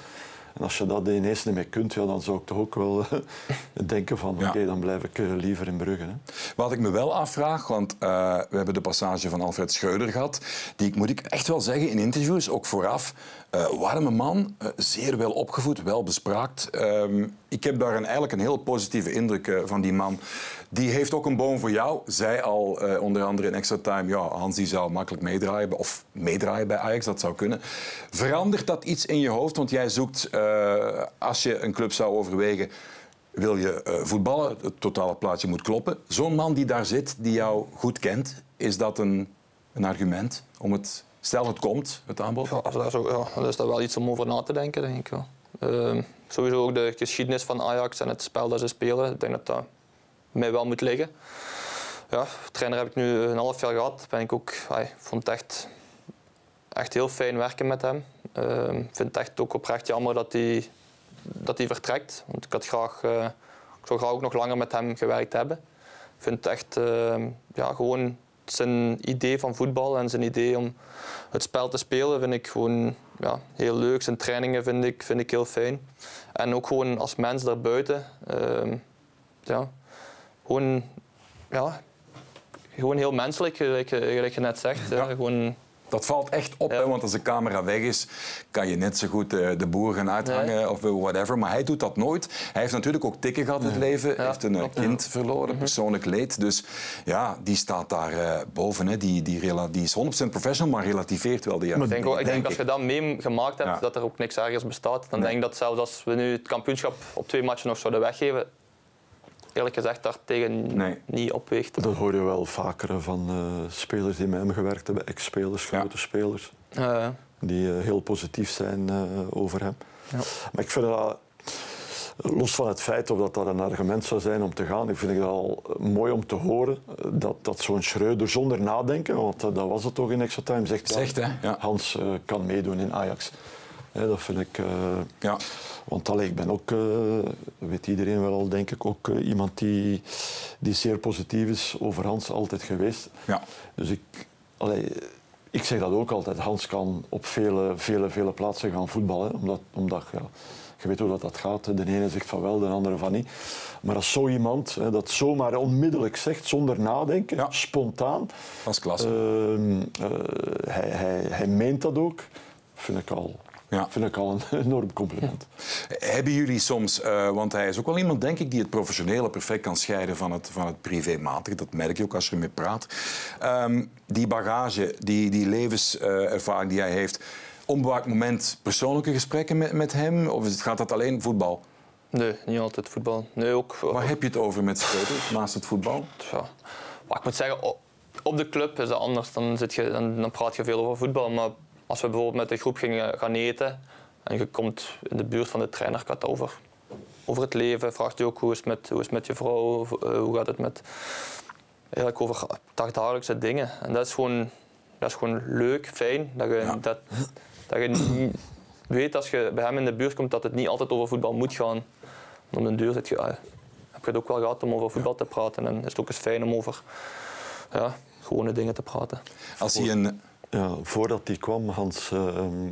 En als je dat ineens niet meer kunt, ja, dan zou ik toch ook wel denken van oké, dan blijf ik eh, liever in Brugge. Hè. Wat ik me wel afvraag, want uh, we hebben de passage van Alfred Schreuder gehad, die moet ik echt wel zeggen in interviews, ook vooraf, uh, warme man, uh, zeer wel opgevoed, wel bespraakt. Uh, ik heb daar een, eigenlijk een heel positieve indruk van die man. Die heeft ook een boom voor jou. Zij al onder andere in extra time, ja, Hans die zou makkelijk meedraaien, of meedraaien bij Ajax, dat zou kunnen. Verandert dat iets in je hoofd? Want jij zoekt, als je een club zou overwegen, wil je voetballen, het totale plaatje moet kloppen. Zo'n man die daar zit, die jou goed kent, is dat een, een argument om het Stel het komt, het aanbod. Ja, dat, is ja, dat is wel iets om over na te denken, denk ik. Ja. Uh, sowieso ook de geschiedenis van Ajax en het spel dat ze spelen. Ik denk dat dat mij wel moet liggen. Ja, trainer heb ik nu een half jaar gehad. Ben ik ook, vond het echt, echt heel fijn werken met hem. Ik uh, vind het echt ook oprecht jammer dat hij, dat vertrekt. Want ik, had graag, uh, ik zou graag ook nog langer met hem gewerkt hebben. Ik vind het echt ehm, ja, gewoon zijn idee van voetbal en zijn idee om het spel te spelen vind ik gewoon ja, heel leuk. Zijn trainingen vind ik, vind ik heel fijn. En ook gewoon als mens daarbuiten. Uh, ja, gewoon, ja, gewoon heel menselijk, gelijk, gelijk je net zegt. Ja. Gewoon dat valt echt op, hè, want als de camera weg is, kan je net zo goed uh, de boer gaan uithangen of whatever. Maar hij doet dat nooit. Hij heeft natuurlijk ook tikken gehad in het leven. Hij heeft een uh, kind verloren, mhm. persoonlijk leed. Dus ja, die staat daar uh, boven. Hè. Die, die, die is 100% professional, maar relativeert wel die. Ik denk, ook, ik denk als je dat meegemaakt hebt, dat er ook niks ergens bestaat. Dan denk ik dat zelfs als we nu het kampioenschap op twee matchen nog zouden weggeven, eerlijk gezegd daar tegen Nee. niet opweegt. Dat hoor je wel vaker van eh, spelers die met hem gewerkt hebben, ex-spelers, Ja. grote spelers, die eh, heel positief zijn eh, over hem. Ja. Maar ik vind dat, los van het feit of dat, dat een argument zou zijn om te gaan, ik vind het al mooi om te horen dat, dat zo'n Schreuder zonder nadenken, want dat was het toch in extra time, zegt, ja, Zegt, hè? Ja. Hans kan meedoen in Ajax. Dat vind ik... eh, Ja. want allee, ik ben ook, dat weet iedereen wel al, denk ik, ook eh, iemand die, die zeer positief is over Hans altijd geweest. Ja. Dus ik, allee, ik zeg dat ook altijd. Hans kan op vele, vele, vele plaatsen gaan voetballen. Omdat, omdat ja, je weet hoe dat, dat gaat. De ene zegt van wel, de andere van niet. Maar als zo iemand hè, dat zomaar onmiddellijk zegt, zonder nadenken, Ja. spontaan, Dat is klasse. ehm, eh, hij, hij, hij meent dat ook, vind ik al, Ja. vind ik al een enorm compliment. Hebben jullie soms, eh, want hij is ook wel iemand, denk ik, die het professionele perfect kan scheiden van het, van het privématige. Dat merk je ook als je ermee praat. Ehm, die bagage, die, die levenservaring die hij heeft, onbewaakt moment persoonlijke gesprekken met, met hem? Of is het- gaat dat alleen voetbal? nee, niet altijd voetbal. Nee, ook. Waar heb je het over met Schreuder, naast het voetbal? ja. Maar ik moet zeggen, op- op de club is dat anders. Dan, zit je, dan, dan praat je veel over voetbal. Maar als we bijvoorbeeld met de groep gingen gaan eten en je komt in de buurt van de trainer, gaat het over, over het leven. Vraagt je ook hoe is het met, hoe is het met je vrouw, eh, hoe gaat het met. Eigenlijk over dagdagelijkse dingen. En dat is gewoon, dat is gewoon leuk, fijn. Dat je, Ja. dat, dat je niet weet als je bij hem in de buurt komt dat het niet altijd over voetbal moet gaan. Om de deur zit je, ah, heb je het ook wel gehad om over voetbal te praten. En is het ook eens fijn om over ja, gewone dingen te praten. Als hij een... Ja, voordat die kwam, Hans, ehm,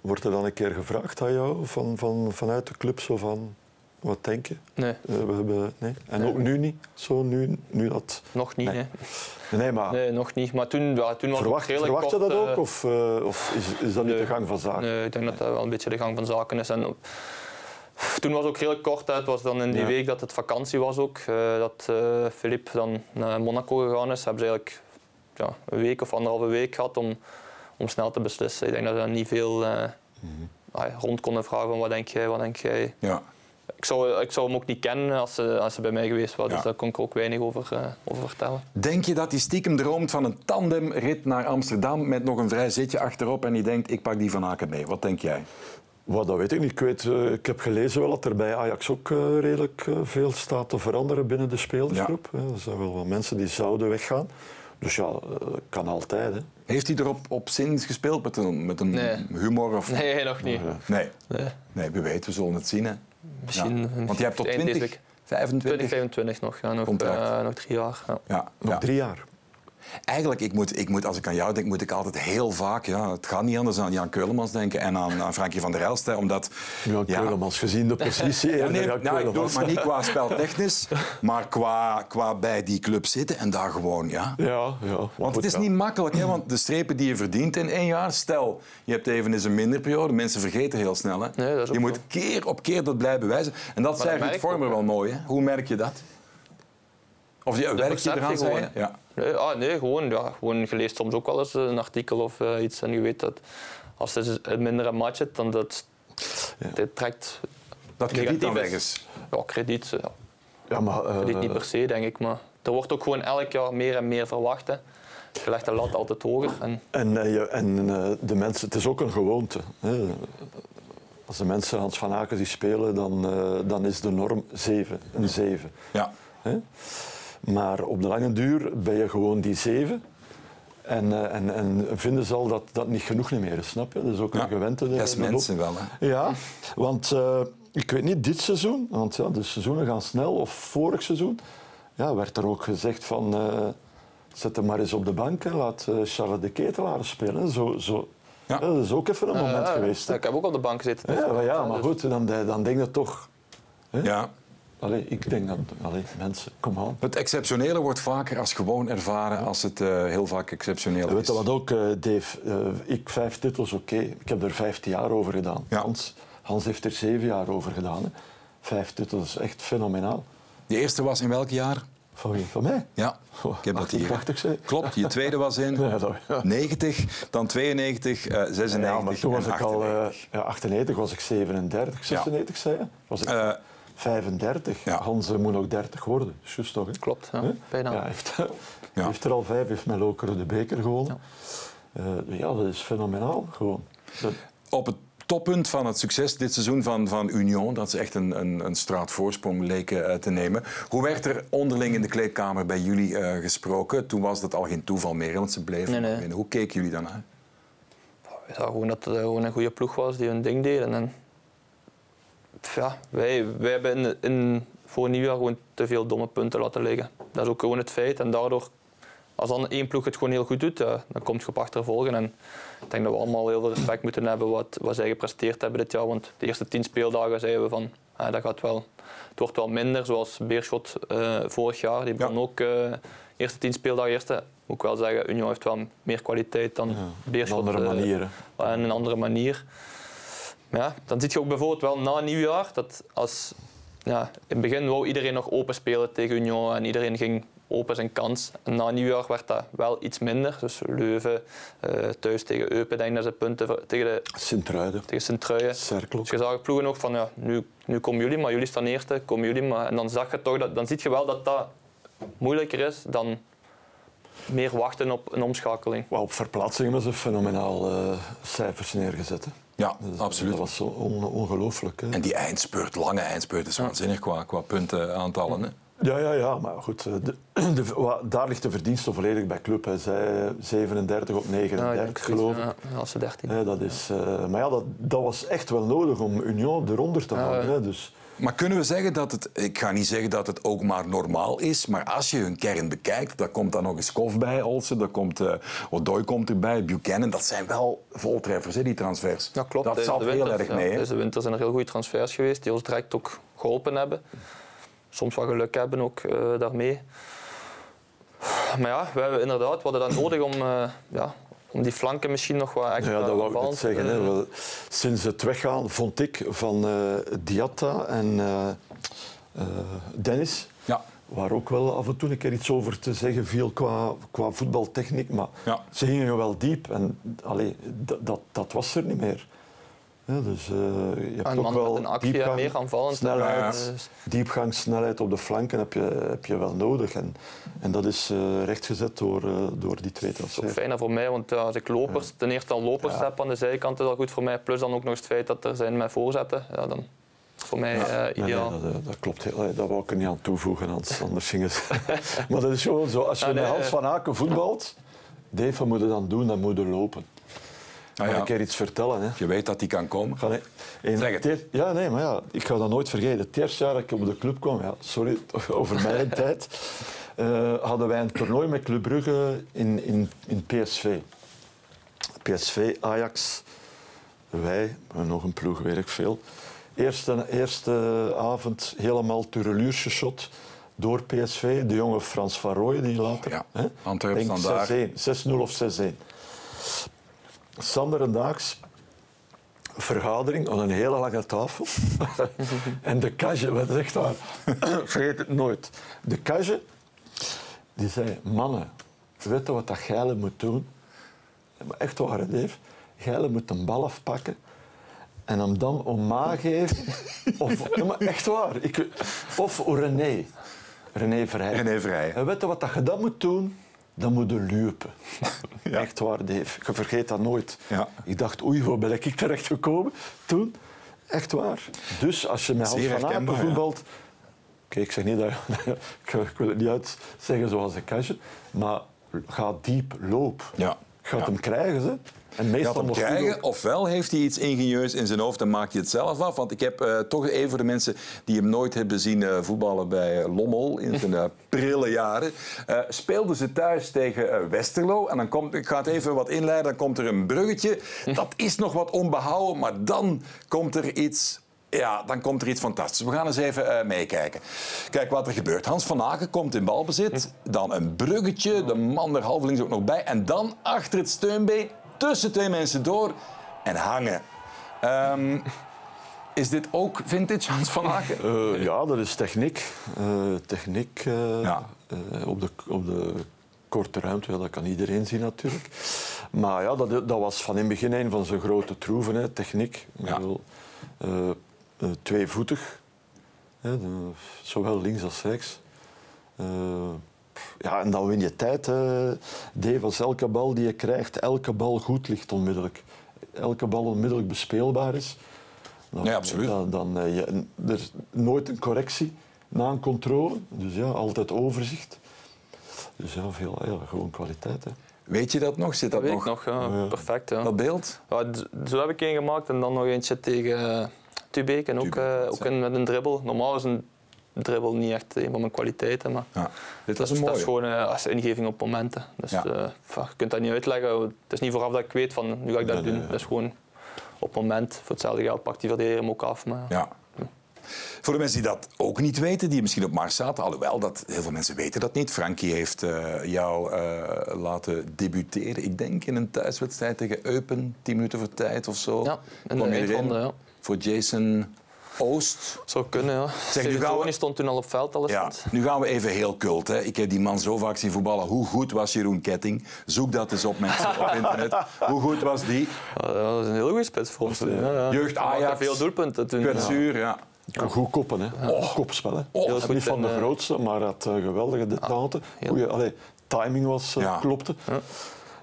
wordt er dan een keer gevraagd aan jou van, van, vanuit de club zo van, wat denk je? Nee, Eh, we hebben, nee? En Nee. ook nu niet, zo nu, nu dat... nog niet. Nee. Nee. Nee, maar nee, nog niet. Maar toen, ja, toen was het verwacht, redelijk verwacht je kort, dat ook? eh, Of, eh, of is, is dat niet de gang van zaken? Nee, ik denk dat dat wel een beetje de gang van zaken is. En, toen was het ook redelijk kort. hè. Het was dan in die Ja. week dat het vakantie was ook. dat Philippe dan naar Monaco gegaan is. Hebben ze eigenlijk ja, een week of anderhalve week gehad om, om snel te beslissen. Ik denk dat ze niet veel eh, Mhm. ja, rond konden vragen van wat denk jij, wat denk jij. Ja. Ik zou, ik zou hem ook niet kennen als ze, als ze bij mij geweest was. Ja. Dus daar kon ik ook weinig over, eh, over vertellen. Denk je dat hij stiekem droomt van een tandemrit naar Amsterdam met nog een vrij zitje achterop en die denkt, ik pak die van Aken mee? Wat denk jij? Wat, dat weet ik niet. Ik, weet, eh, ik heb gelezen wel dat er bij Ajax ook redelijk veel staat te veranderen binnen de spelersgroep. Er zijn wel wat mensen die zouden weggaan. Dus ja, eh, kan altijd. Hè. Heeft hij erop op zin gespeeld met een, met een Nee. humor? Of... Nee, nog niet. Nee. Nee. nee, wie weet, we zullen het zien. Hè. Misschien, Ja. Want je hebt tot eind deze 20, week. 25. 2025 nog. Ja, nog, eh, nog drie jaar. Ja. Ja, Nog ja. drie jaar. Eigenlijk, ik moet, ik moet, als ik aan jou denk, moet ik altijd heel vaak, ja, het gaat niet anders aan Jan Keulemans denken en aan, aan Frankie van der Elst. hè, Omdat, Jan ja, Keulemans, gezien de positie. Ja, hè, nee, Jan nou, ik bedoel, Keulemans. maar niet qua speltechnisch, maar qua, qua bij die club zitten en daar gewoon, ja. Ja, ja. Want het is ja. niet makkelijk, hè? want de strepen die je verdient in één jaar... Stel, je hebt even eens een minder periode. Mensen vergeten heel snel. Hè? Nee, je moet keer op keer dat blijven bewijzen. En dat dat zei Ruud Vormer wel mooi. Hè? Hoe merk je dat? Of ja, werk je eraan, gewoon. Ja. Nee, ah, nee gewoon, ja, gewoon. Je leest soms ook wel eens een artikel of eh, iets en je weet dat als het een mindere match zit, dan dat, dit trekt Dat krediet dan weg is. Ja, krediet, ja, Ja, maar, eh, krediet niet per se, denk ik. Maar er wordt ook gewoon elk jaar meer en meer verwacht. Hè. Je legt de lat altijd hoger. En, En, eh, en eh, de mensen, het is ook een gewoonte. Hè. Als de mensen Hans van Aken die spelen, dan, eh, dan is de norm 7, een 7. Ja. Hè. Maar op de lange duur ben je gewoon die 7. En, eh, en, en vinden ze al dat dat niet genoeg meer is, snap je? Dat is ook Ja. een gewente. Dat is mensen wel. Hè? Ja, want eh, ik weet niet, dit seizoen, want ja, de seizoenen gaan snel, of vorig seizoen, ja, werd er ook gezegd van, eh, zet hem maar eens op de bank en laat eh, Charles de Ketelaar spelen. Zo, zo. Ja. Ja. dat is ook even een moment Eh, geweest. hè. Ik heb ook op de bank gezeten. Ja, maar, ja, maar Dus- goed, dan, dan denk je toch, Ja. Allee, ik denk dat, allee, mensen, kom aan. Het exceptionele wordt vaker als gewoon ervaren als het eh, heel vaak exceptioneel Weet is. je wat ook, eh, Dave? Eh, ik vijf titels, oké. Ik heb er vijftien jaar over gedaan. Ja. Hans, Hans heeft er zeven jaar over gedaan. Hè. Vijf titels, echt fenomenaal. De eerste was in welk jaar? Van wie? Van mij? Ja, ik heb dat hier. 88 zei. Klopt, je tweede was in Ja, dat, ja. 90, dan 92, eh 96 Ja, maar toen was ik al... eh, 98. ja, 98 was ik 37, 96 zei je. Was ik Eh, 35. Ja. Hans moet nog 30 worden. Juist toch? Hè? Klopt, ja. bijna. Ja, heeft, ja. heeft er al vijf, heeft met Lokeren de beker gewonnen. Ja. Uh, ja, dat is fenomenaal gewoon. Dat... Op het toppunt van het succes dit seizoen van, van Union, dat ze echt een, een, een straatvoorsprong leken uh, te nemen. Hoe werd er onderling in de kleedkamer bij jullie uh, gesproken? Toen was dat al geen toeval meer, want ze bleven nee, nee. Hoe keken jullie dan naar? We zagen gewoon dat het gewoon een goede ploeg was die hun ding deed. En, ja, wij, wij hebben in, in, voor nieuwjaar gewoon te veel domme punten laten liggen. Dat is ook gewoon het feit. En daardoor, als dan één ploeg het gewoon heel goed doet, ja, dan komt je op achtervolgen. En ik denk dat we allemaal heel veel respect moeten hebben wat, wat zij gepresteerd hebben dit jaar. Want de eerste tien speeldagen zeiden we van, dat gaat wel, het wordt wel minder. Zoals Beerschot uh, vorig jaar, die begon ja. ook uh, eerste tien speeldagen eerste. Moet ik wel zeggen, Union heeft wel meer kwaliteit dan ja, Beerschot. Op andere. Uh, en een andere manier. Ja, dan zie je ook bijvoorbeeld wel na nieuwjaar dat als ja, in het begin wou iedereen nog open spelen tegen Union en iedereen ging open zijn kans. En na nieuwjaar werd dat wel iets minder. Dus Leuven uh, thuis tegen Eupen, denk dat ze punten tegen de Sint-Truiden. Tegen Sint-Truiden. Dus je zag ploegen ook van ja, nu, nu komen jullie, maar jullie staan eerste, komen jullie. Maar, en dan zag je toch dat, dan zie je wel dat dat moeilijker is dan meer wachten op een omschakeling. Well, op verplaatsing hebben ze fenomenaal uh, cijfers neergezet. Ja, absoluut. Dat was zo on ongelooflijk. En die eindspurt, lange eindspurt, is waanzinnig qua, qua puntenaantallen. Hè? Ja, ja, ja, maar goed, eh, de, de, daar ligt de verdienste volledig bij club. Hij zei 37 op 39, ja, geloof ik. Ja, als ze 13. Ja, dat is, uh, maar ja, dat, dat was echt wel nodig om Union eronder te halen. Dus, maar kunnen we zeggen dat het, ik ga niet zeggen dat het ook maar normaal is, maar als je hun kern bekijkt, daar komt dan nog eens Kof bij, Olsen, daar komt uh, Odoi komt erbij, Buchanan, dat zijn wel voltreffers, hè, die transfers. Ja, klopt. Dat zat heel erg mee. Ja, deze winter zijn er heel goede transfers geweest, die ons direct ook geholpen hebben. Soms wat geluk hebben ook uh, daarmee. Maar ja, we hebben inderdaad, we hadden dat nodig om, uh, ja, om die flanken misschien nog wat extra Ja, dat wou ik net zeggen. Hè. Wel, sinds het weggaan, vond ik, van uh, Diatta en uh, uh, Dennis... Ja. Waar ook wel af en toe een keer iets over te zeggen viel qua, qua voetbaltechniek. Maar ja. ze gingen wel diep en allee, dat, dat was er niet meer. Ja, dus, uh, je hebt ook wel een actie, diepgang, meer aanvallend. Snelheid, diepgang, snelheid op de flanken heb je, heb je wel nodig. En, en dat is uh, rechtgezet door, uh, door die twee transfers. Dat is fijn voor mij, want als ik lopers, ja. ten eerste al lopers ja. heb aan de zijkant, is dat goed voor mij. Plus dan ook nog het feit dat er zijn met voorzetten. Ja, dan voor mij ja, ideaal. Nee, nee, dat, dat, klopt heel. Dat wou ik er niet aan toevoegen, anders, anders gingen ze... maar dat is gewoon zo. Als je met Hans van Aken voetbalt, Dave, wat moet je dan doen? Dan moet je lopen. Ah, ja. een keer iets vertellen. Hè. Je weet dat die kan komen. Ga nee. zeg het. Ja, nee, maar ja, ik ga dat nooit vergeten. Het eerste jaar dat ik op de club kwam, ja, sorry over mijn tijd, uh, hadden wij een toernooi met Club Brugge in, in, in PSV. PSV, Ajax, wij, nog een ploeg, weet ik veel. Eerste, eerste avond helemaal tureluursje shot door PSV. De jonge Frans van Rooyen, die later... Ja. Antwerpen standaard. 6-0 of 6-1. Sander en Daags vergadering aan een hele lange tafel. en de kage, wat is echt waar, vergeet het nooit. De kage, die zei, mannen, weet je wat dat geile moet doen? Maar echt waar, Dave. Geile moet een bal afpakken en hem dan oma geven. of, ja, maar echt waar. Ik, of René. René Vrij. René Vrij. En weet je wat dat je dan moet doen? Dan moet je. Ja. Echt waar, Dave. Je vergeet dat nooit. Ja. Ik dacht, oei, waar ben ik terecht gekomen toen? Echt waar. Dus als je met Hans van Aken voetbalt... Ja. Kijk, ik zeg niet dat... ik wil het niet uitzeggen zoals een kastje. Maar ga diep, loop. Ja. Gaat hem krijgen, ze. En meestal gaat hem krijgen, ofwel heeft hij iets ingenieus in zijn hoofd en maakt hij het zelf af. Want ik heb uh, toch even voor de mensen die hem nooit hebben zien uh, voetballen bij uh, Lommel in zijn prille jaren. speelden ze thuis tegen Westerlo. En dan komt, ik ga het even wat inleiden, dan komt er een bruggetje. Dat is nog wat onbehouden, maar dan komt er iets ja, dan komt er iets fantastisch. We gaan eens even uh, meekijken. Kijk wat er gebeurt. Hans van Aken komt in balbezit. Dan een bruggetje. De man er halvelings ook nog bij. En dan achter het steunbeen tussen twee mensen door en hangen. Um, is dit ook vintage, Hans van Aken? Uh, ja, dat is techniek. Uh, techniek uh, ja. op, de, op de korte ruimte, dat kan iedereen zien natuurlijk. Maar ja, dat, dat was van in het begin een van zijn grote troeven, hè, techniek. Ja. Bedoel, tweevoetig. Hè, de, zowel links als rechts. Ja, en dan win je tijd. Hè. Dave, als elke bal die je krijgt, elke bal goed ligt onmiddellijk. Elke bal onmiddellijk bespeelbaar is. Dan, ja, absoluut. Dan, dan uh, je, er is nooit een correctie na een controle. Dus ja, altijd overzicht. Dus ja, veel, ja gewoon kwaliteit. Hè. Weet je dat nog? Zit dat, dat nog? nog ja. Perfect. Ja. Dat beeld? Ja, zo heb ik één gemaakt en dan nog eentje tegen uh, Tubeek. En ook, uh, ook in, met een dribbel. Normaal is een dribbel niet echt een van mijn kwaliteiten. Maar ja. Dit dat, dat is gewoon uh, als ingeving op momenten. Dus Ja. uh, je kunt dat niet uitleggen. Het is niet vooraf dat ik weet van nu ga ik dat Nee, doen. nee, nee. Dat is gewoon op moment. Voor hetzelfde geld pakt die verdediger hem ook af. Maar, Ja. Voor de mensen die dat ook niet weten, die misschien op Mars zaten, alhoewel dat, heel veel mensen weten dat niet. Frankie heeft eh, jou eh, laten debuteren, ik denk in een thuiswedstrijd tegen Eupen, 10 minuten voor tijd of zo. Ja, in de eindronde, ja. Voor Jason Oost. Zou kunnen, ja. Zeg, nu gaan we- stond toen al op veld al Ja, nu gaan we even heel cult. Hè. Ik heb die man zo vaak zien voetballen. Hoe goed was Jeroen Ketting? Zoek dat eens op mensen op internet. Hoe goed was die? Ja, dat is een heel goede spits voor ons. Ja, ja. Jeugd Ajax. veel doelpunten toen. Kwetsuur, ja. Goed koppen, hè. Kopspel, hè. Oh, Heel Niet goed van de eh, grootste, maar had eh, geweldige detente. heel- Goeie, allee, timing was, eh, Ja. klopte. Ja.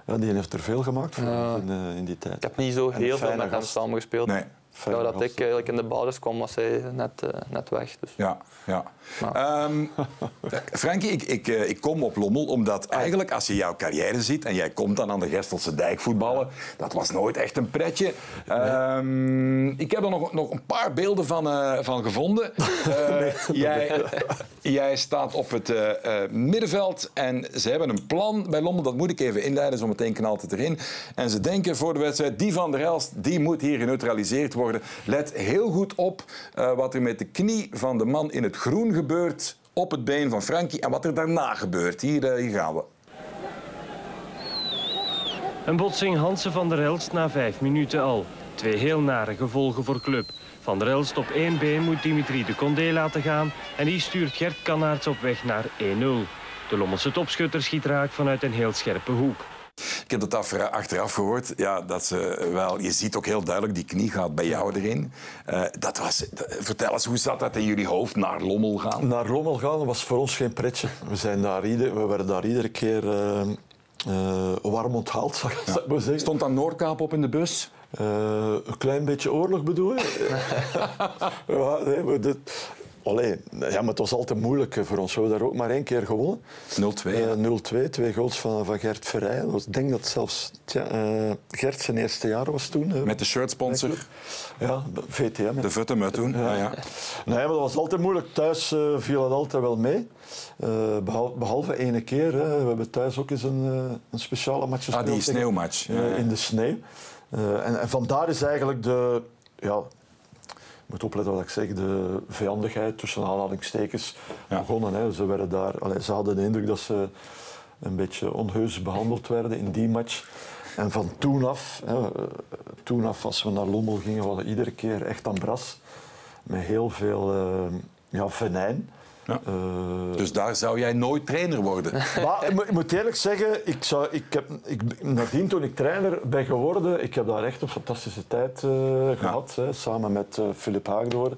Ja, die heeft er veel gemaakt voor Ja. ons in, eh, in die tijd. Ik heb niet zo heel veel met hem gast. samen gespeeld. Nee. Fijne Ja, dat gast. ik eigenlijk in de basis kwam, was hij net, eh, net weg. Dus. Ja, ja. Nou. Ehm, Frankie, ik, ik, eh, ik kom op Lommel omdat eigenlijk als je jouw carrière ziet en jij komt dan aan de Gestelse dijk voetballen, dat was nooit echt een pretje. Ehm, ik heb er nog, nog een paar beelden van, eh, van gevonden. Eh, jij, jij staat op het eh, eh, middenveld en ze hebben een plan bij Lommel. Dat moet ik even inleiden, zo meteen knalt het erin. En ze denken voor de wedstrijd, die van der Elst, die moet hier geneutraliseerd worden. Let heel goed op eh, wat er met de knie van de man in het groen gebeurt op het been van Frankie en wat er daarna gebeurt. Hier, eh, gaan we. Een botsing Hansen van der Elst na vijf minuten al. Twee heel nare gevolgen voor club. Van der Elst op één been moet Dimitri de Condé laten gaan en die stuurt Gert Kanaerts op weg naar 1-0. De Lommelse topschutter schiet raak vanuit een heel scherpe hoek. Ik heb dat af- achteraf gehoord. Ja, dat ze wel, je ziet ook heel duidelijk, die knie gaat bij jou erin. Eh, dat was, vertel eens, hoe zat dat in jullie hoofd naar Lommel gaan? Naar Lommel gaan was voor ons geen pretje. We, zijn daar ieder, we werden daar iedere keer eh, eh, warm onthaald, zou ik zou ik maar zeggen. Stond dan Noordkaap op in de bus? Eh, een klein beetje oorlog bedoel je? ja, nee, maar dit, allee, ja, maar het was altijd moeilijk eh, voor ons. We hebben daar ook maar één keer gewonnen. 0-2. Eh, 0-2, twee goals van, van Gert was- Ik denk dat zelfs tja, eh, Gert zijn eerste jaar was toen. eh, Met de shirtsponsor, ja, VTM. de Vuttema toen. Ja. Ja, Nee, maar dat was altijd moeilijk. Thuis viel het altijd wel mee. Eh, behal- behalve ene keer. We hebben thuis ook eens een, een speciale match gespeeld. Ah, die sneeuwmatch. Ja, in de sneeuw. En, en vandaar is eigenlijk de... Ja, moet opletten wat ik zeg. De vijandigheid tussen aanhalingstekens Ja. begonnen. Hè. Ze, werden daar, allee, ze hadden de indruk dat ze een beetje onheus behandeld werden in die match. En van toen af, hè, toen af als we naar Lommel gingen, we iedere keer echt aan bras. Met heel veel eh, ja, venijn. Ja. Eh, Dus daar zou jij nooit trainer worden. maar ik moet- ik moet eerlijk zeggen, ik zou, ik heb, ik, nadien toen ik trainer ben geworden, ik heb daar echt een fantastische tijd eh, gehad. Hè, samen met eh Philip Haagdoor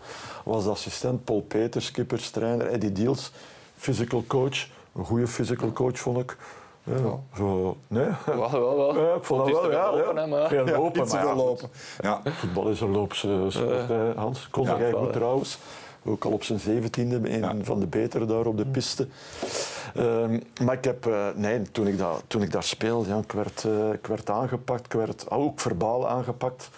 was de assistent, Paul Peters, kippers, trainer, Eddie Diels, physical coach. Een goede physical coach vond ik. Ja, zo, nee? Wel, wel, wel. Ja, ik vond dat Het is wel. Ja, lopen, ja. maar- Veel lopen, Iets te maar ja, veel lopen. Ja. Voetbal is een loopse sport, Hans. Kon Ja, jij wel, goed trouwens. Ook al op zijn zeventiende, een Ja. van de betere daar op de piste. Ehm, maar ik heb, eh, nee, toen ik, daar, toen ik daar speelde, ja, ik, werd, eh, ik werd aangepakt. Ik werd ook verbaal aangepakt.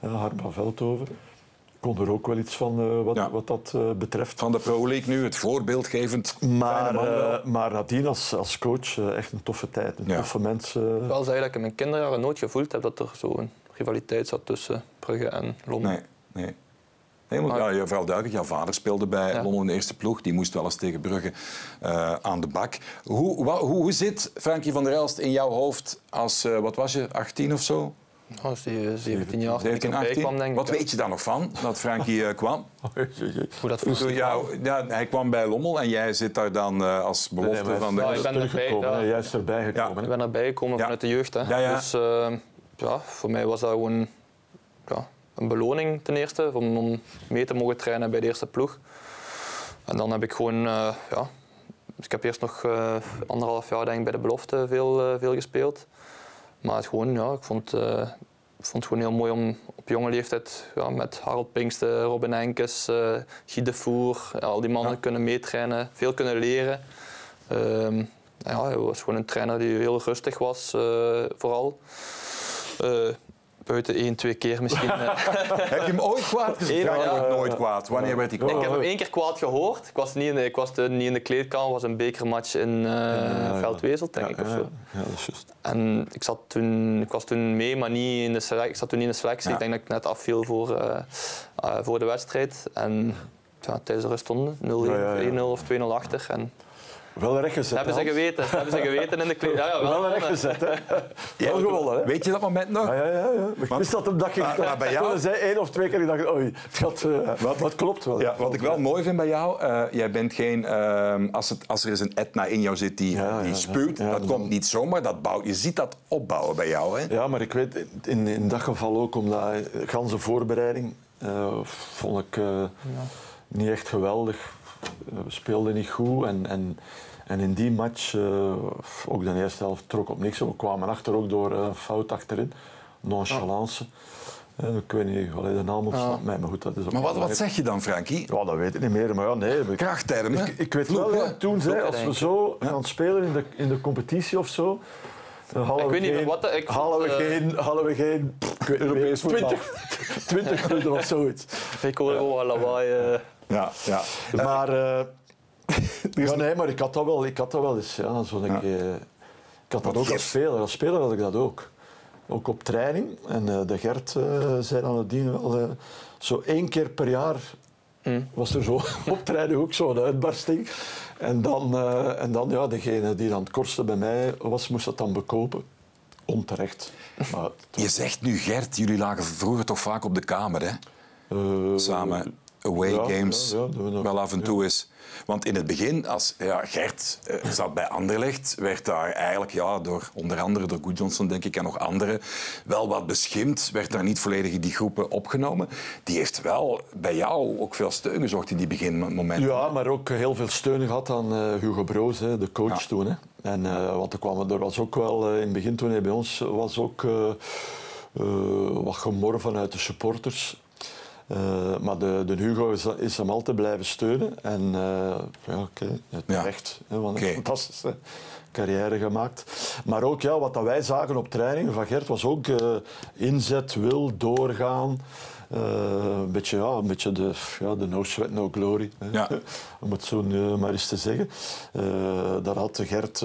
Ja, Harma Veldhoven. Ik kon er ook wel iets van eh, wat, Ja. wat dat eh, betreft. Van de Pro League nu, het voorbeeldgevend. Maar, eh, maar nadien als, als coach eh, echt een toffe tijd. Een Ja. toffe mensen. Wel zei dat ik in mijn kinderjaren nooit gevoeld heb dat er zo'n rivaliteit zat tussen Brugge en Lommel. Nee, nee. Helemaal, ja, je- vooral duidelijk, jouw vader speelde bij Ja. Lommel in de eerste ploeg. Die moest wel eens tegen Brugge eh, aan de bak. Hoe, wa- hoe, hoe zit Frankie van der Elst in jouw hoofd als, eh, wat was je, 18 of zo? Als die eh, 17 jaar toen ik 17, erbij 18? kwam, denk ik. Wat weet je daar nog van, dat Frankie eh, kwam? Hoe dat voelt. jou, ja, hij kwam bij Lommel en jij zit daar dan eh, als belofte Nee, van de... Ja, ik ben erbij, ja. hè, juist erbij gekomen. Ik ben erbij gekomen Ja. vanuit de jeugd. Hè. Ja, ja. Dus eh, ja, voor mij was dat gewoon ja, een beloning ten eerste om, om mee te mogen trainen bij de eerste ploeg. En dan heb ik gewoon, uh, ja, ik heb eerst nog uh, anderhalf jaar denk ik, bij de belofte veel, uh, veel gespeeld. Maar het gewoon, ja, ik vond, ik vond het gewoon heel mooi om op jonge leeftijd ja, met Harold Pinkster, Robin Enkes, Guy de Voer, al die mannen kunnen meetrainen, veel kunnen leren. Ehm, ja, hij was gewoon een trainer die heel rustig was, vooral buiten één, twee keer misschien. Eh. heb je hem ooit kwaad gezien? Ja, nooit kwaad. Wanneer werd hij kwaad? Ik heb hem één keer kwaad gehoord. Ik was niet in de, ik was niet in de kleedkamer. Het was een bekermatch in uh, Veldwezel, denk ik. Of zo. Ja, dat is juist. En ik, zat toen, ik was toen mee, maar niet in de selectie. Ik zat toen niet in de selectie. Ik denk dat ik net afviel voor, uh, voor de wedstrijd. En ja, tijdens de rust stonden 0-1 of 2-0 achter. En wel recht gezet. hebben ze geweten. hebben ze geweten in de kleed. Ja, ja, wel, wel recht gezet. Hè. Ja, wel gewonnen. Hè? Weet je dat moment nog? Ja, ja, ja. ja. Ik wist dat op dat je maar, bij jou... zei één of twee keer, ik dacht oei, dat, uh, wat, wat klopt wel. Ja, wat ik wel mooi vind bij jou, uh, jij bent geen... Uh, als, het, als er eens een etna in jou zit die, die spuwt, dat komt niet zomaar. Dat bouwt, je ziet dat opbouwen bij jou. Hè? Ja, maar ik weet in, in dat geval ook, omdat de ganse voorbereiding vond ik niet echt geweldig. We speelden niet goed en, en en in die match, uh, ook de eerste helft, trok op niks. We kwamen achter ook door uh, fout achterin. Nonchalance. Uh, ik weet niet, allee, de naam ontsnapt mij, maar goed, dat is Maar wat, wat zeg je dan, Frankie? Ja, dat weet ik niet meer, maar ja, nee. Krachttermen? Ik, ik weet wel, ja, toen zei, als we zo gaan spelen in de, in de competitie of zo, halen ik we weet geen, niet wat ik halen we geen, halen we geen Europees 20, 20 minuten of zoiets. Ik hoor gewoon lawaai. Ja, ja. Maar ja, nee, maar ik had dat wel, ik had dat wel eens. Ja, zo ja. ik, ik had dat ook als speler. Als speler had ik dat ook. Ook op training. En uh, de Gert uh, zei dan nadien wel... Uh, zo één keer per jaar mm. was er zo op training ook zo'n uitbarsting. En dan, en dan ja, degene die dan het kortste bij mij was, moest dat dan bekopen. Onterecht. Maar Je zegt nu, Gert, jullie lagen vroeger toch vaak op de kamer, hè? Samen away games ja, ja, wel af en toe is. Want in het begin, als ja, Gert uh, zat bij Anderlecht, werd daar eigenlijk ja, door onder andere door Goodjohnson, denk ik, en nog anderen, wel wat beschimd. Werd daar niet volledig in die groepen opgenomen. Die heeft wel bij jou ook veel steun gezocht in die beginmomenten. Ja, maar ook heel veel steun gehad aan uh, Hugo Broos, hè, de coach toen. Hè. En, uh, want er, kwam, er was ook wel, in het begin toen hij bij ons was, ook wat gemor vanuit de supporters. Uh, maar de, de Hugo is, is, hem altijd blijven steunen. En uh, ja, oké, okay, terecht. Ja. Hè, want okay. een fantastische carrière gemaakt. Maar ook ja, wat dat wij zagen op training van Gert was ook uh, inzet, wil, doorgaan. een beetje, ja, een beetje de, ja, de no sweat, no glory. Ja. Om het zo maar eens te zeggen. dat had Gert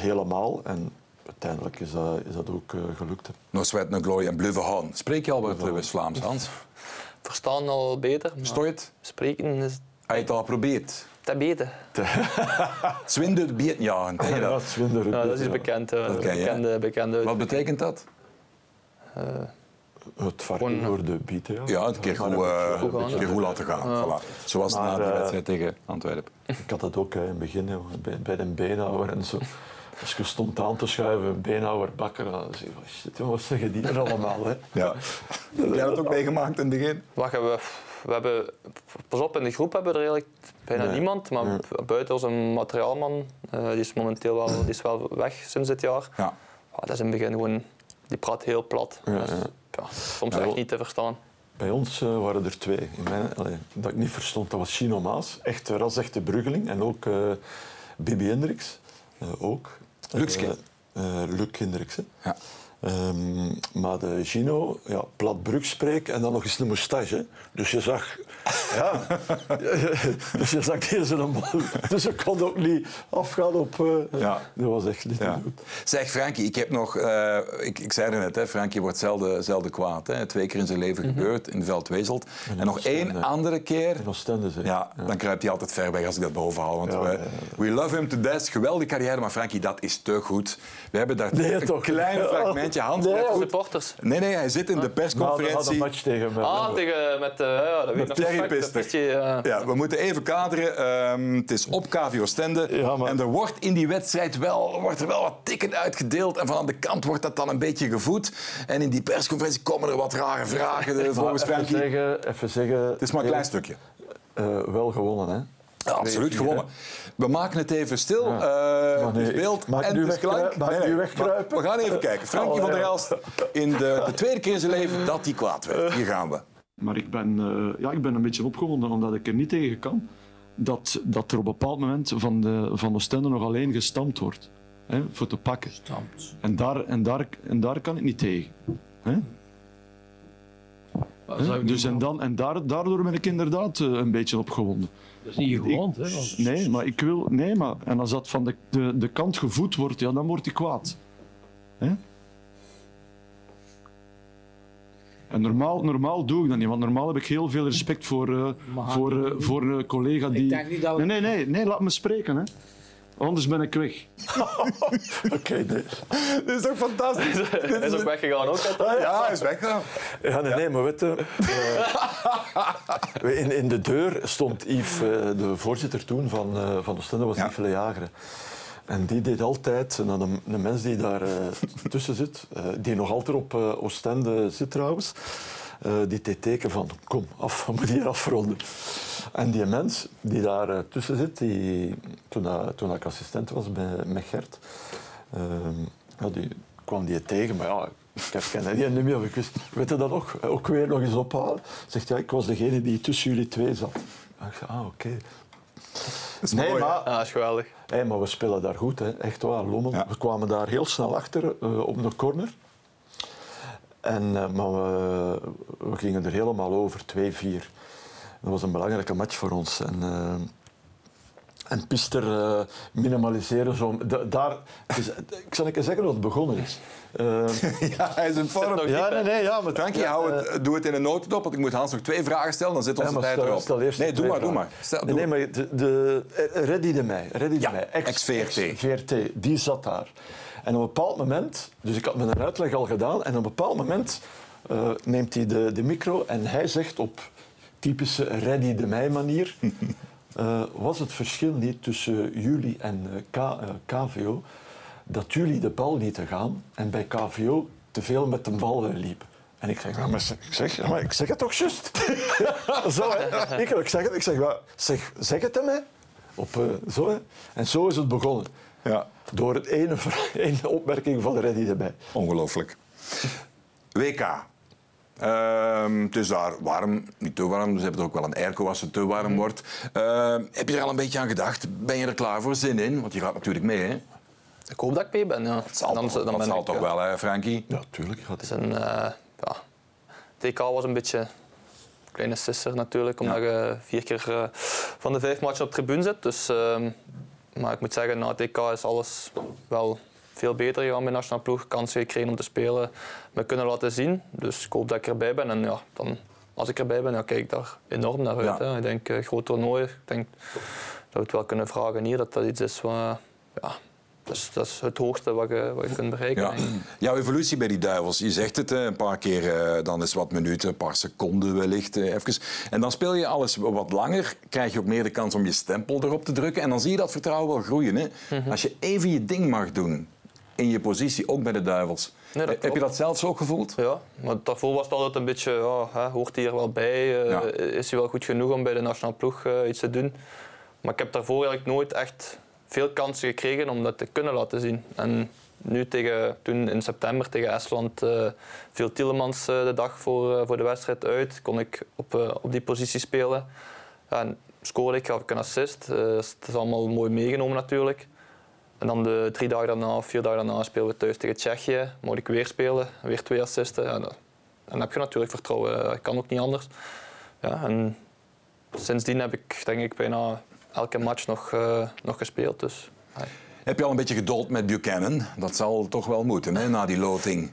helemaal. En uiteindelijk is dat, is dat ook gelukt. No sweat, no glory en houden. Spreek je al wat West-Vlaams, Hans? verstaan al beter. Het? Spreken is... Heb je het al geprobeerd? Te beter. Zwinder bieten ja. Ja, Zwinder ja, dat is bekend. Okay, bekende, bekende Wat betekent dat? Uh, het varken door de bieten. Ja, ja een keer goed, uh, een keer goed laten gaan. Voilà. Zoals maar, na de wedstrijd tegen Antwerpen. Ik had dat ook in het begin, bij, bij de beenhouwer en zo. Als je stond aan te schuiven, beenhouwer, bakker, dan zei je, shit, wat zeggen die er allemaal? Hè? Ja. Heb jij dat ook meegemaakt in het begin? Wacht, we, we hebben, pas op, in de groep hebben we er eigenlijk bijna niemand, maar nee. buiten onze materiaalman, uh, die is momenteel wel, die is wel weg sinds dit jaar. Ja. Oh, dat is in het begin gewoon, die praat heel plat. Ja, dus, ja. soms echt niet te verstaan. Bij ons uh, waren er twee. In mijn, allee, dat ik niet verstond, dat was Chino Maas, echt ras-echte Bruggeling, en ook uh, Bibi Hendricks, ook. Luxke. Uh, Luc Hendriksen. Ja. Um, maar de Gino, ja, plat spreek en dan nog eens een moustache. Dus je zag... Ja, dus je zag deze een bal. Dus je kon ook niet afgaan op... Uh, ja. Dat was echt niet ja. goed. Zeg, Frankie, ik heb nog... Uh, ik, ik zei het net, hè, Frankie wordt zelden, zelden kwaad. Hè. Twee keer in zijn leven mm -hmm. gebeurd, in Veldwezelt. En, en nog één andere keer... In Oostende, ja, ja, dan kruipt hij altijd ver weg als ik dat boven haal. Want we, we love him to death. Geweldige carrière, maar Frankie, dat is te goed. We hebben daar nee, een klein fragmentje hand. Nee, supporters. Nee, nee, hij zit in de persconferentie. een match tegen me. Ah, tegen, met, uh, ja, dat met Thierry Pister. Uh, ja, we moeten even kaderen. Um, het is op KVO Stende. Ja, maar... En er wordt in die wedstrijd wel, wordt er wel wat tikken uitgedeeld. En van aan de kant wordt dat dan een beetje gevoed. En in die persconferentie komen er wat rare vragen. volgens even zeggen, even zeggen... Het is maar een klein stukje. Uh, wel gewonnen, hè? absoluut gewonnen. We maken het even stil. Ja. Uh, nee, beeld mag en nu, wegkruipen? Mag nee, nu wegkruipen? We gaan even kijken. Frankie van der Elst in de, de, tweede keer in zijn leven dat hij kwaad werd. Hier gaan we. Maar ik ben, uh, ja, ik ben een beetje opgewonden omdat ik er niet tegen kan dat, dat er op een bepaald moment van de, van de stenden nog alleen gestampt wordt. Hè, voor te pakken. Stampt. En daar, en, daar, en daar kan ik niet tegen. Hè? Dus en, dan, en daar, daardoor ben ik inderdaad uh, een beetje opgewonden. Dat is niet gewond, hè? Want... Nee, maar ik wil. Nee, maar. En als dat van de, de, de kant gevoed wordt, ja, dan wordt hij kwaad. Hè? En normaal, normaal doe ik dat niet, want normaal heb ik heel veel respect voor, uh, voor, uh, voor een collega die. Ik denk niet dat we... Nee, nee, nee, nee, laat me spreken. Hè. Anders ben ik weg. Oké, okay, nee. Dit is toch fantastisch? Hij is ook weggegaan ook. Ja, hij is weggegaan. Ja, nee, nee, maar weet je... Uh, in, in de deur stond Yves, uh, de voorzitter toen van, uh, van de Stunde, was ja. Yves Jageren. En die deed altijd, nou, de, mens die daar uh, tussen zit, uh, die nog altijd op uh, Oostende zit trouwens, die deed teken van kom, af, we moeten hier afronden. En die mens die daar tussen zit, die, toen, toen ik assistent was bij, met Gert, ja, die kwam die tegen, maar ja, ik ken die niet meer, ik weet je dat nog? Ook weer nog eens ophalen. Zegt ja, ik was degene die tussen jullie twee zat. Ik zei, ah, oké. Nee, mooi, maar, ja, dat is geweldig. Hey, maar we spelen daar goed, hè. echt waar. Lommel. Ja. We kwamen daar heel snel achter uh, op de corner. En, uh, maar we, we, gingen er helemaal over, 2-4. Dat was een belangrijke match voor ons. En, uh, en Pister uh, minimaliseren. Zo, daar, dus, ik zal even zeggen wat het begonnen is. Uh, ja, hij is in vorm. Ja, nee, nee, ja, maar, Frankie, ja, hou het, uh, doe het in een notendop, want ik moet Hans nog twee vragen stellen, dan zit onze ja, tijd stel, erop. Stel eerst nee, doe maar, doe maar. Stel, nee, nee, maar de, de, Reddy de Meij, Reddy ja, de Meij, ex-VRT. Ex VRT, die zat daar. En op een bepaald moment, dus ik had mijn uitleg al gedaan, en op een bepaald moment neemt hij de, de micro en hij zegt op typische Reddy de Meij manier... Uh, was het verschil niet tussen jullie en K, uh, KVO dat jullie de bal lieten gaan en bij KVO te veel met de bal liepen? En ik zeg, maar, ik, zeg, maar ik zeg het toch juist? zo, hè? Ik, ik zeg het, ik zeg, maar, zeg, zeg het hem, hè? Op, zo, hè? En zo is het begonnen. Ja. Door het ene, ene opmerking van Reddy erbij. Ongelooflijk. WK. Uh, het is daar warm, niet te warm. Ze hebben er ook wel een airco als het te warm mm. wordt. Uh, heb je er al een beetje aan gedacht? Ben je er klaar voor? Zin in? Want je gaat natuurlijk mee, hè? Ik hoop dat ik mee ben, ja. Het zal, dan, dan dat zal ik, toch wel, hè, Frankie? Ja, tuurlijk. Het is een... Uh, ja. TK was een beetje een kleine sisser natuurlijk, omdat ja. je vier keer uh, van de vijf matchen op de tribune zit. Dus, uh, maar ik moet zeggen, na TK is alles wel veel beter gegaan bij de nationale ploeg. Kansen gekregen om te spelen, me kunnen laten zien. Dus ik hoop dat ik erbij ben. En ja, dan, als ik erbij ben, dan kijk ik daar enorm naar uit. Ja. Ik denk, uh, groot toernooi, ik denk dat we het wel kunnen vragen hier, dat dat iets is wat... Ja, dat is, dat is het hoogste wat je, wat je kunt bereiken. Ja. Jouw evolutie bij die duivels, je zegt het een paar keer, dan is wat minuten, een paar seconden wellicht. Even. En dan speel je alles wat langer, krijg je ook meer de kans om je stempel erop te drukken. En dan zie je dat vertrouwen wel groeien. Hè? Mm -hmm. Als je even je ding mag doen in je positie, ook bij de duivels. Nee, Heb je dat zelfs ook gevoeld? Ja, maar daarvoor was het altijd een beetje, ja, hè, hoort hij er wel bij? Uh, ja. Is hij wel goed genoeg om bij de nationale ploeg uh, iets te doen? Maar ik heb daarvoor eigenlijk nooit echt veel kansen gekregen om dat te kunnen laten zien. En nu tegen, toen in september tegen Estland uh, viel Tielemans de dag voor, voor de wedstrijd uit. Kon ik op, op die positie spelen. Ja, en scoorde ik, gaf ik een assist. dat is allemaal mooi meegenomen natuurlijk. En dan de drie dagen daarna, vier dagen daarna spelen we thuis tegen Tsjechië. Moet ik weer spelen, weer twee assisten. Ja, dan heb je natuurlijk vertrouwen. Ik kan ook niet anders. Ja, en sindsdien heb ik denk ik bijna elke match nog, uh, nog gespeeld. Dus. Heb je al een beetje geduld met Buchanan? Dat zal toch wel moeten, hè, na die loting?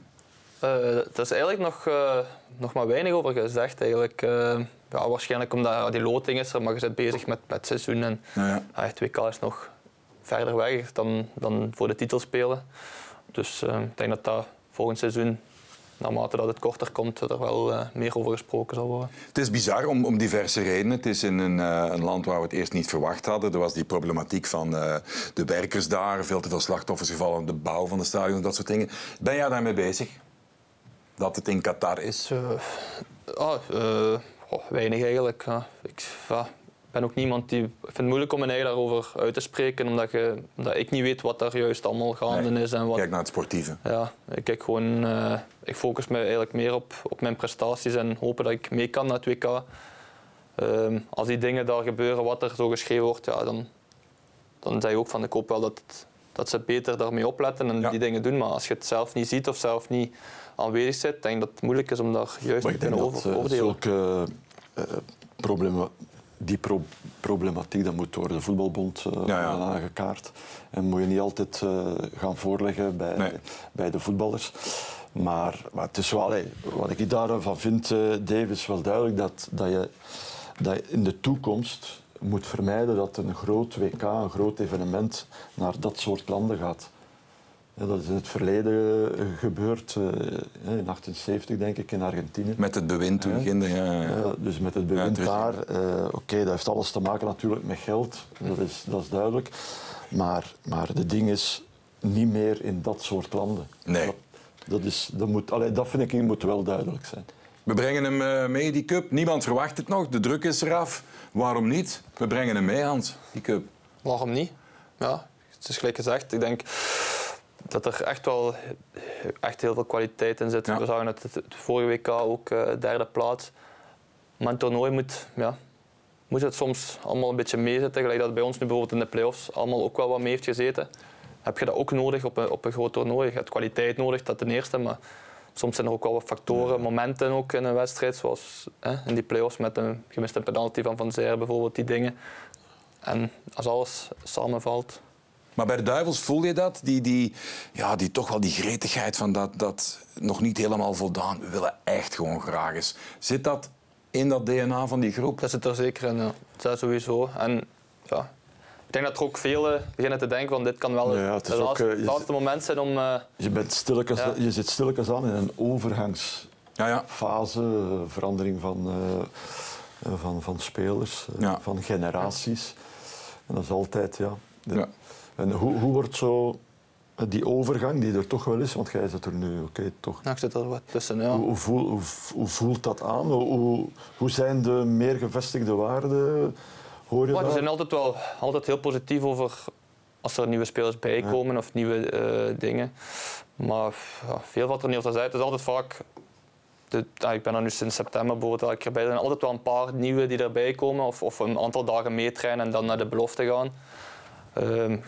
Uh, er is eigenlijk nog, uh, nog maar weinig over gezegd. Eigenlijk. ja, waarschijnlijk omdat die loting is er, maar je bent bezig met, met het seizoen. En, ja, ja. het WK is nog verder weg dan, dan voor de titel spelen. Dus uh, ik denk dat dat volgend seizoen, naarmate dat het korter komt, er wel uh, meer over gesproken zal worden. Het is bizar om, om diverse redenen. Het is in een, uh, een, land waar we het eerst niet verwacht hadden. Er was die problematiek van de werkers daar, veel te veel slachtoffers gevallen, de bouw van de stadion, dat soort dingen. Ben jij daarmee bezig? Dat het in Qatar is? oh, weinig eigenlijk. Ik, ben ook niemand die... Ik vind het moeilijk om mijn eigen daarover uit te spreken, omdat, je, omdat ik niet weet wat daar juist allemaal gaande is. En wat, Kijk naar het sportieve. Ja, ik, kijk gewoon, uh, ik focus me eigenlijk meer op, op mijn prestaties en hopen dat ik mee kan naar het WK. Um, als die dingen daar gebeuren, wat er zo geschreven wordt, ja, dan, dan zeg je ook van ik hoop wel dat, dat ze beter daarmee opletten en ja. die dingen doen. Maar als je het zelf niet ziet of zelf niet aanwezig zit, denk ik dat het moeilijk is om daar juist te kunnen over, uh, oordelen. Zulke uh, problemen die pro problematiek dat moet door de voetbalbond uh, ja, ja. aangekaart. En moet je niet altijd uh, gaan voorleggen bij, nee. bij de voetballers. Maar, maar het is wel, hey, wat ik daarvan vind, uh, Dave, is wel duidelijk dat, dat, je, dat je in de toekomst moet vermijden dat een groot WK, een groot evenement, naar dat soort landen gaat. Ja, dat is in het verleden gebeurd, uh, in 78 denk ik, in Argentinië. Met het bewind toen ging ja, ja. ja, Dus met het bewind daar. Uh, Oké, okay, dat heeft alles te maken natuurlijk met geld, dat is, dat is duidelijk. Maar, maar de ding is, niet meer in dat soort landen. Nee. Dat, dat, is, dat, moet, allee, dat vind ik moet wel duidelijk zijn. We brengen hem uh, mee, die cup. Niemand verwacht het nog, de druk is eraf. Waarom niet? We brengen hem mee, Hans, die cup. Waarom niet? Ja, het is gelijk gezegd. Ik denk dat er echt wel echt heel veel kwaliteit in zit. Ja. We zagen het, het vorige WK ook uh, derde plaats. Maar een toernooi moet, ja, moet het soms allemaal een beetje meezitten. Gelijk dat bij ons nu bijvoorbeeld in de play-offs allemaal ook wel wat mee heeft gezeten. Heb je dat ook nodig op een, op een groot toernooi? Je hebt kwaliteit nodig, dat ten eerste. Maar soms zijn er ook wel wat factoren, momenten ook in een wedstrijd. Zoals hè, in die play-offs met een gemiste penalty van Van Zijr bijvoorbeeld, die dingen. En als alles samenvalt, maar bij de Duivels voel je dat? Die, die, ja, die toch wel die gretigheid van dat, dat nog niet helemaal voldaan. We willen echt gewoon graag eens. Zit dat in dat DNA van die groep? Dat zit er zeker in, ja. Dat sowieso. En ja, ik denk dat er ook velen beginnen te denken van dit kan wel ja, het, het laatste, ook, laatste moment zijn om... Uh, je, bent stilletjes, ja. je zit stilletjes aan in een overgangsfase, ja, verandering van, uh, van, van spelers, van generaties. En dat is altijd, ja... De, en hoe, hoe wordt zo die overgang, die er toch wel is, want jij zit er nu, oké, okay, toch. Nou, ik zit er wat tussen, ja. Hoe, hoe, voel, hoe, hoe voelt dat aan? Hoe, hoe zijn de meer gevestigde waarden? Hoor je maar, zijn altijd wel altijd heel positief over als er nieuwe spelers bijkomen ja. of nieuwe uh, dingen. Maar ja, veel wat er niet over uit. Het is altijd vaak. De, ah, ik ben er nu sinds september bijvoorbeeld elke keer bij. Er zijn altijd wel een paar nieuwe die erbij komen of, of een aantal dagen meetrainen en dan naar de belofte gaan. Um,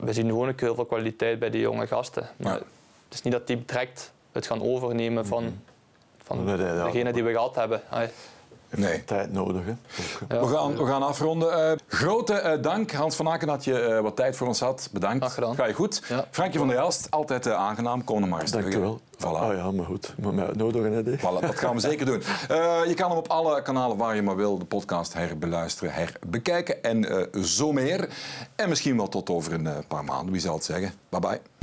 we zien gewoon ook heel veel kwaliteit bij die jonge gasten. Maar ja. het is niet dat die direct het gaan overnemen van, van nee, nee, degene die we gehad hebben. Nee. Tijd nodig. Hè? Ja. We, gaan, we gaan afronden. Uh, grote uh, dank, Hans van Aken, dat je uh, wat tijd voor ons had. Bedankt. Ga je goed. Ja. Frankje van der Elst, altijd aangenaam. Kom maar eens Dank je wel. Voilà. Oh ja, maar goed. Je moet mij uitnodigen, hè, voilà, dat gaan we zeker doen. je kan hem op alle kanalen waar je maar wil, de podcast herbeluisteren, herbekijken en zo meer. En misschien wel tot over een paar maanden, wie zal het zeggen. Bye bye.